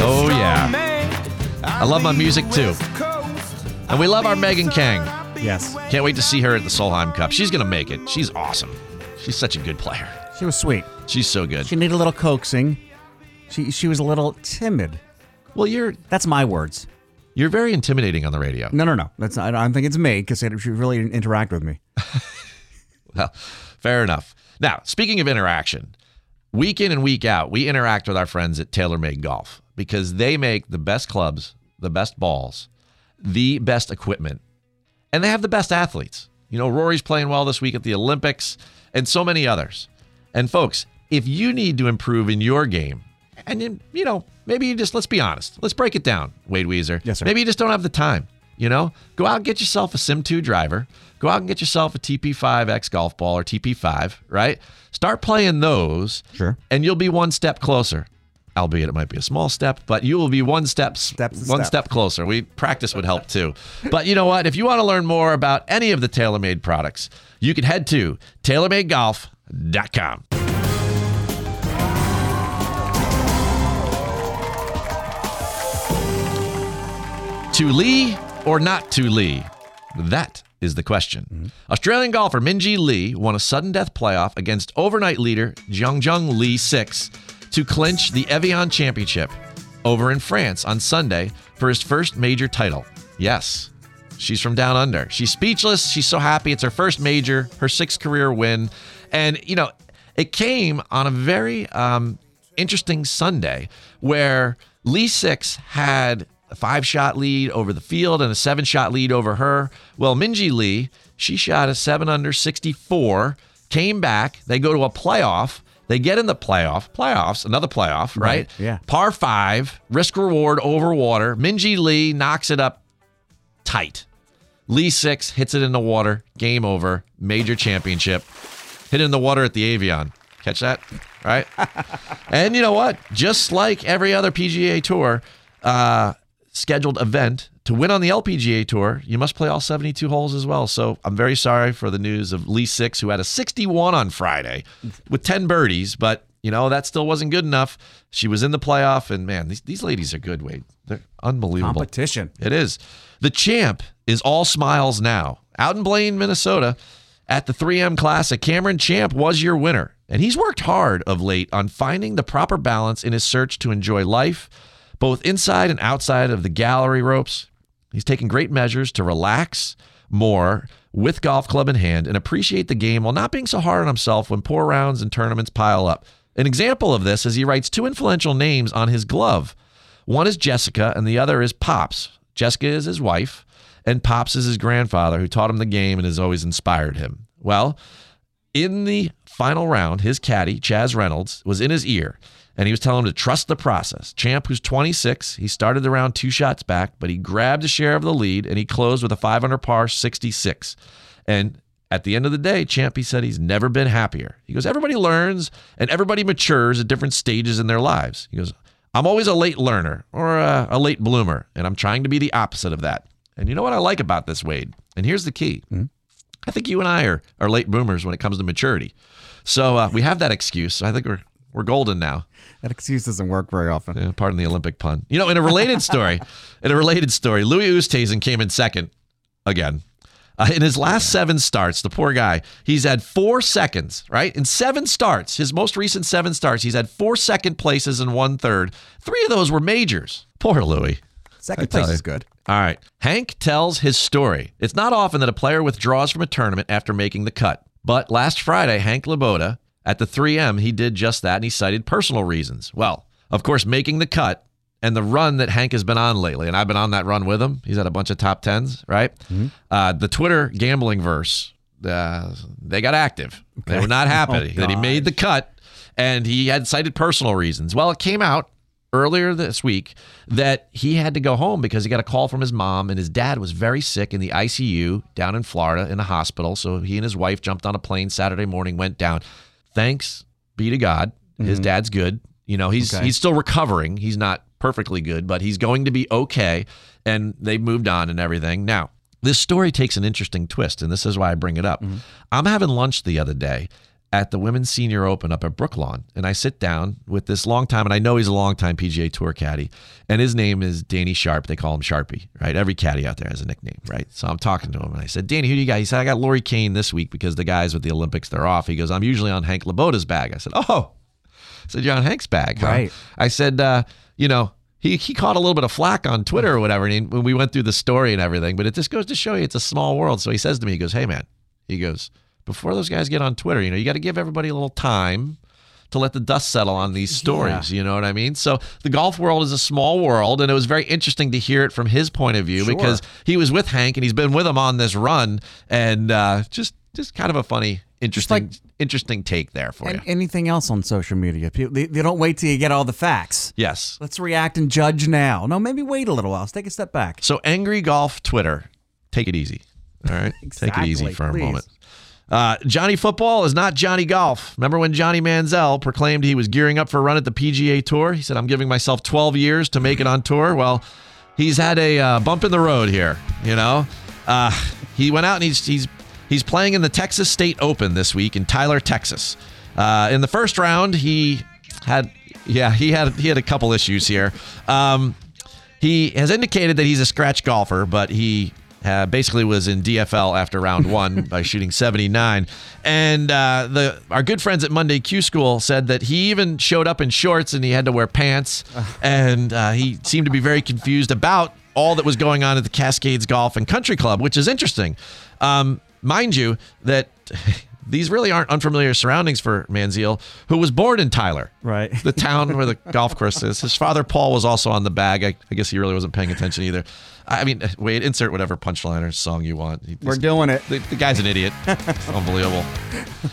Oh, yeah. I love my music too. And we love our Megan Khang. Yes. Can't wait to see her at the Solheim Cup. She's going to make it. She's awesome. She's such a good player. She was sweet. She's so good. She needed a little coaxing. She she was a little timid. Well, you're that's my words. You're very intimidating on the radio. No, no, no. That's not, I don't think it's me because she really didn't interact with me. Well, fair enough. Now, speaking of interaction, week in and week out, we interact with our friends at TaylorMade Golf because they make the best clubs, the best balls, the best equipment, and they have the best athletes. You know, Rory's playing well this week at the Olympics and so many others. And folks, if you need to improve in your game, and you, you know, maybe you just let's be honest, let's break it down, Wade Weezer. Yes, sir. Maybe you just don't have the time. You know, go out and get yourself a Sim 2 driver. Go out and get yourself a TP5X golf ball or TP5, right? Start playing those. Sure. And you'll be one step closer. Albeit it might be a small step, but you will be one step Step to one step. step closer. We practice would help too. But you know what? If you want to learn more about any of the TaylorMade products, you can head to TaylorMadeGolf.com. To Lee or not to Lee? That is the question. Mm-hmm. Australian golfer Minjee Lee won a sudden death playoff against overnight leader Jeongeun Lee 6 to clinch the Evian Championship over in France on Sunday for his first major title. Yes, she's from down under. She's speechless. She's so happy. It's her first major, her sixth career win. And, you know, it came on a very um, interesting Sunday where Lee Six had a five shot lead over the field and a seven shot lead over her. Well, Minjee Lee, she shot a seven under 64, came back. They go to a playoff. They get in the playoff, playoffs, another playoff, right? Right, yeah. Par five, risk reward over water. Minjee Lee knocks it up tight. Lee six hits it in the water. Game over. Major championship. Hit it in the water at the Evian. Catch that? Right? and you know what? Just like every other PGA Tour uh, scheduled event, to win on the LPGA Tour, you must play all 72 holes as well. So I'm very sorry for the news of Lee Six, who had a 61 on Friday with 10 birdies, but you know that still wasn't good enough. She was in the playoff, and man, these, these ladies are good. Wade, they're unbelievable. Competition. It is. The champ is all smiles now. Out in Blaine, Minnesota, at the 3M Classic, Cameron Champ was your winner. And he's worked hard of late on finding the proper balance in his search to enjoy life, both inside and outside of the gallery ropes. He's taken great measures to relax more with golf club in hand and appreciate the game while not being so hard on himself when poor rounds and tournaments pile up. An example of this is he writes two influential names on his glove. One is Jessica and the other is Pops. Jessica is his wife, and Pops is his grandfather who taught him the game and has always inspired him. Well, in the final round, his caddy, Chaz Reynolds, was in his ear and he was telling him to trust the process. Champ, who's 26, he started the round two shots back, but he grabbed a share of the lead and he closed with a 500 par 66. And at the end of the day, Champ, he said he's never been happier. He goes, Everybody learns and everybody matures at different stages in their lives. He goes, I'm always a late learner or a, a late bloomer, and I'm trying to be the opposite of that. And you know what I like about this, Wade? And here's the key. I think you and I are, are late boomers when it comes to maturity. So uh, we have that excuse. I think we're We're golden now. That excuse doesn't work very often. Yeah, pardon the Olympic pun. You know, in a related story, in a related story, Louis Oosthuizen came in second again. Uh, in his last seven starts, the poor guy, he's had four seconds, right? In seven starts, his most recent seven starts, he's had four second places and one third. Three of those were majors. Poor Louis. Second place is good. All right. Hank tells his story. It's not often that a player withdraws from a tournament after making the cut. But last Friday, Hank Lebioda at the 3M, he did just that and he cited personal reasons. Well, of course, making the cut and the run that Hank has been on lately, and I've been on that run with him. He's had a bunch of top tens, right? Uh, the Twitter gambling verse, uh, they got active. They were not happy Oh, that he made the cut and he had cited personal reasons. Well, it came out earlier this week that he had to go home because he got a call from his mom and his dad was very sick in the ICU down in Florida in a hospital. So he and his wife jumped on a plane Saturday morning, went down. Thanks be to God, his Mhm. dad's good. You know, he's Okay. he's still recovering. He's not perfectly good, but he's going to be okay. And they've moved on and everything. Now, this story takes an interesting twist, and this is why I bring it up. I'm having lunch the other day at the Women's Senior Open up at Brooklawn, and I sit down with this long time, and I know he's a long time PGA Tour caddy, and his name is Danny Sharp. They call him Sharpie, right? Every caddy out there has a nickname, right? So I'm talking to him, and I said, Danny, who do you got? He said, I got Lori Kane this week because the guys with the Olympics they're off. He goes, I'm usually on Hank Lebioda's bag. I said, Oh, I said, You're on Hank's bag, huh? Right. I said, uh, you know, he, he caught a little bit of flack on Twitter or whatever, and he, when we went through the story and everything, but it just goes to show you it's a small world. So he says to me, he goes, Hey, man, he goes, before those guys get on Twitter, you know, you got to give everybody a little time to let the dust settle on these stories. You know what I mean? So the golf world is a small world, and it was very interesting to hear it from his point of view Sure. because he was with Hank and he's been with him on this run, and uh, just just kind of a funny, interesting, interesting take there for you. Anything else on social media? People, they, they don't wait till you get all the facts. Yes. Let's react and judge now. No, maybe wait a little while. Let's take a step back. So angry golf Twitter, take it easy. All right, take it easy Exactly, for a moment. Uh, Johnny Football is not Johnny Golf. Remember when Johnny Manziel proclaimed he was gearing up for a run at the PGA Tour? He said, "I'm giving myself 12 years to make it on tour." Well, he's had a uh, bump in the road here. You know, uh, he went out and he's he's he's playing in the Texas State Open this week in Tyler, Texas. Uh, in the first round, he had yeah he had he had a couple issues here. Um, he has indicated that he's a scratch golfer, but he uh, basically was in DFL after round one by shooting 79. And uh, the our good friends at Monday Q School said that he even showed up in shorts and he had to wear pants, and uh, he seemed to be very confused about all that was going on at the Cascades Golf and Country Club, which is interesting. Um, mind you, that. These really aren't unfamiliar surroundings for Manziel, who was born in Tyler, right? The town where the golf course is. His father Paul was also on the bag. I, I guess he really wasn't paying attention either. I mean, uh, wait, insert whatever punchline or song you want. He- We're doing it. The, the guy's an idiot. Unbelievable.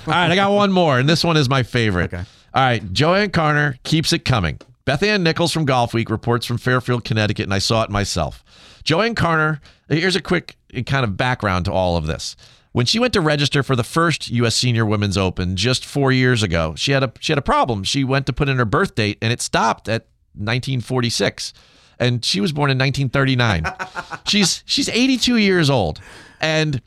All right, I got one more, and this one is my favorite. Okay. All right, JoAnne Carner keeps it coming. Beth Ann Nichols from Golf Week reports from Fairfield, Connecticut, and I saw it myself. JoAnne Carner, here's a quick kind of background to all of this. When she went to register for the first U.S. Senior Women's Open just four years ago, she had a she had a problem. She went to put in her birth date, and it stopped at 1946, and she was born in 1939. she's she's 82 years old, and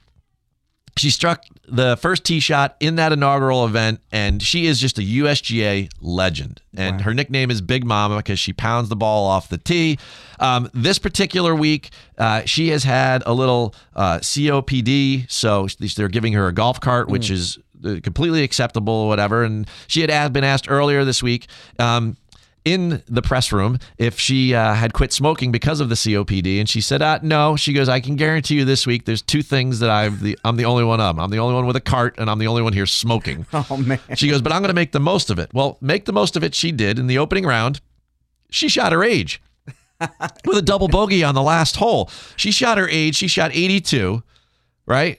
she struck the first tee shot in that inaugural event, and she is just a USGA legend. And her nickname is Big Mama because she pounds the ball off the tee. Um, this particular week, uh, she has had a little uh, COPD, so they're giving her a golf cart, which is uh, completely acceptable whatever. And she had been asked earlier this week. Um, in the press room if she uh, had quit smoking because of the COPD, and she said, uh, "No." She goes, "I can guarantee you this week, there's two things that I'm the I'm the only one of. I'm the only one with a cart, and I'm the only one here smoking." Oh man. She goes, "But I'm going to make the most of it." Well, make the most of it. She did in the opening round. She shot her age with a double bogey on the last hole. She shot her age. She shot 82, right?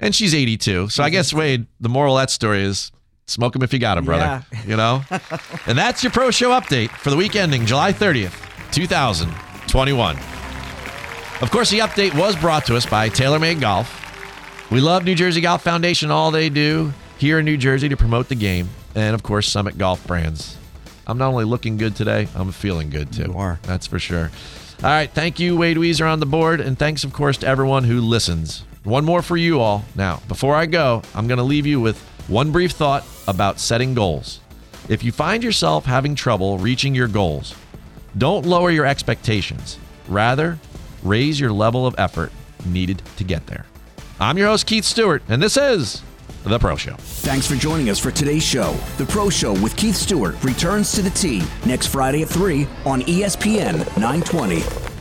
And she's 82. So I guess Wade, the moral of that story is smoke them if you got them, brother. You know? and that's your pro show update for the week ending July 30th, 2021. Of course, the update was brought to us by TaylorMade Golf. We love New Jersey Golf Foundation, all they do here in New Jersey to promote the game. And of course, Summit Golf Brands. I'm not only looking good today, I'm feeling good too. You are. That's for sure. All right. Thank you, Wade Weezer, on the board. And thanks, of course, to everyone who listens. One more for you all. Now, before I go, I'm going to leave you with one brief thought about setting goals. If you find yourself having trouble reaching your goals, don't lower your expectations. Rather, raise your level of effort needed to get there. I'm your host, Keith Stewart, and this is The Pro Show. Thanks for joining us for today's show. The Pro Show with Keith Stewart returns to the T next Friday at 3 on ESPN 920.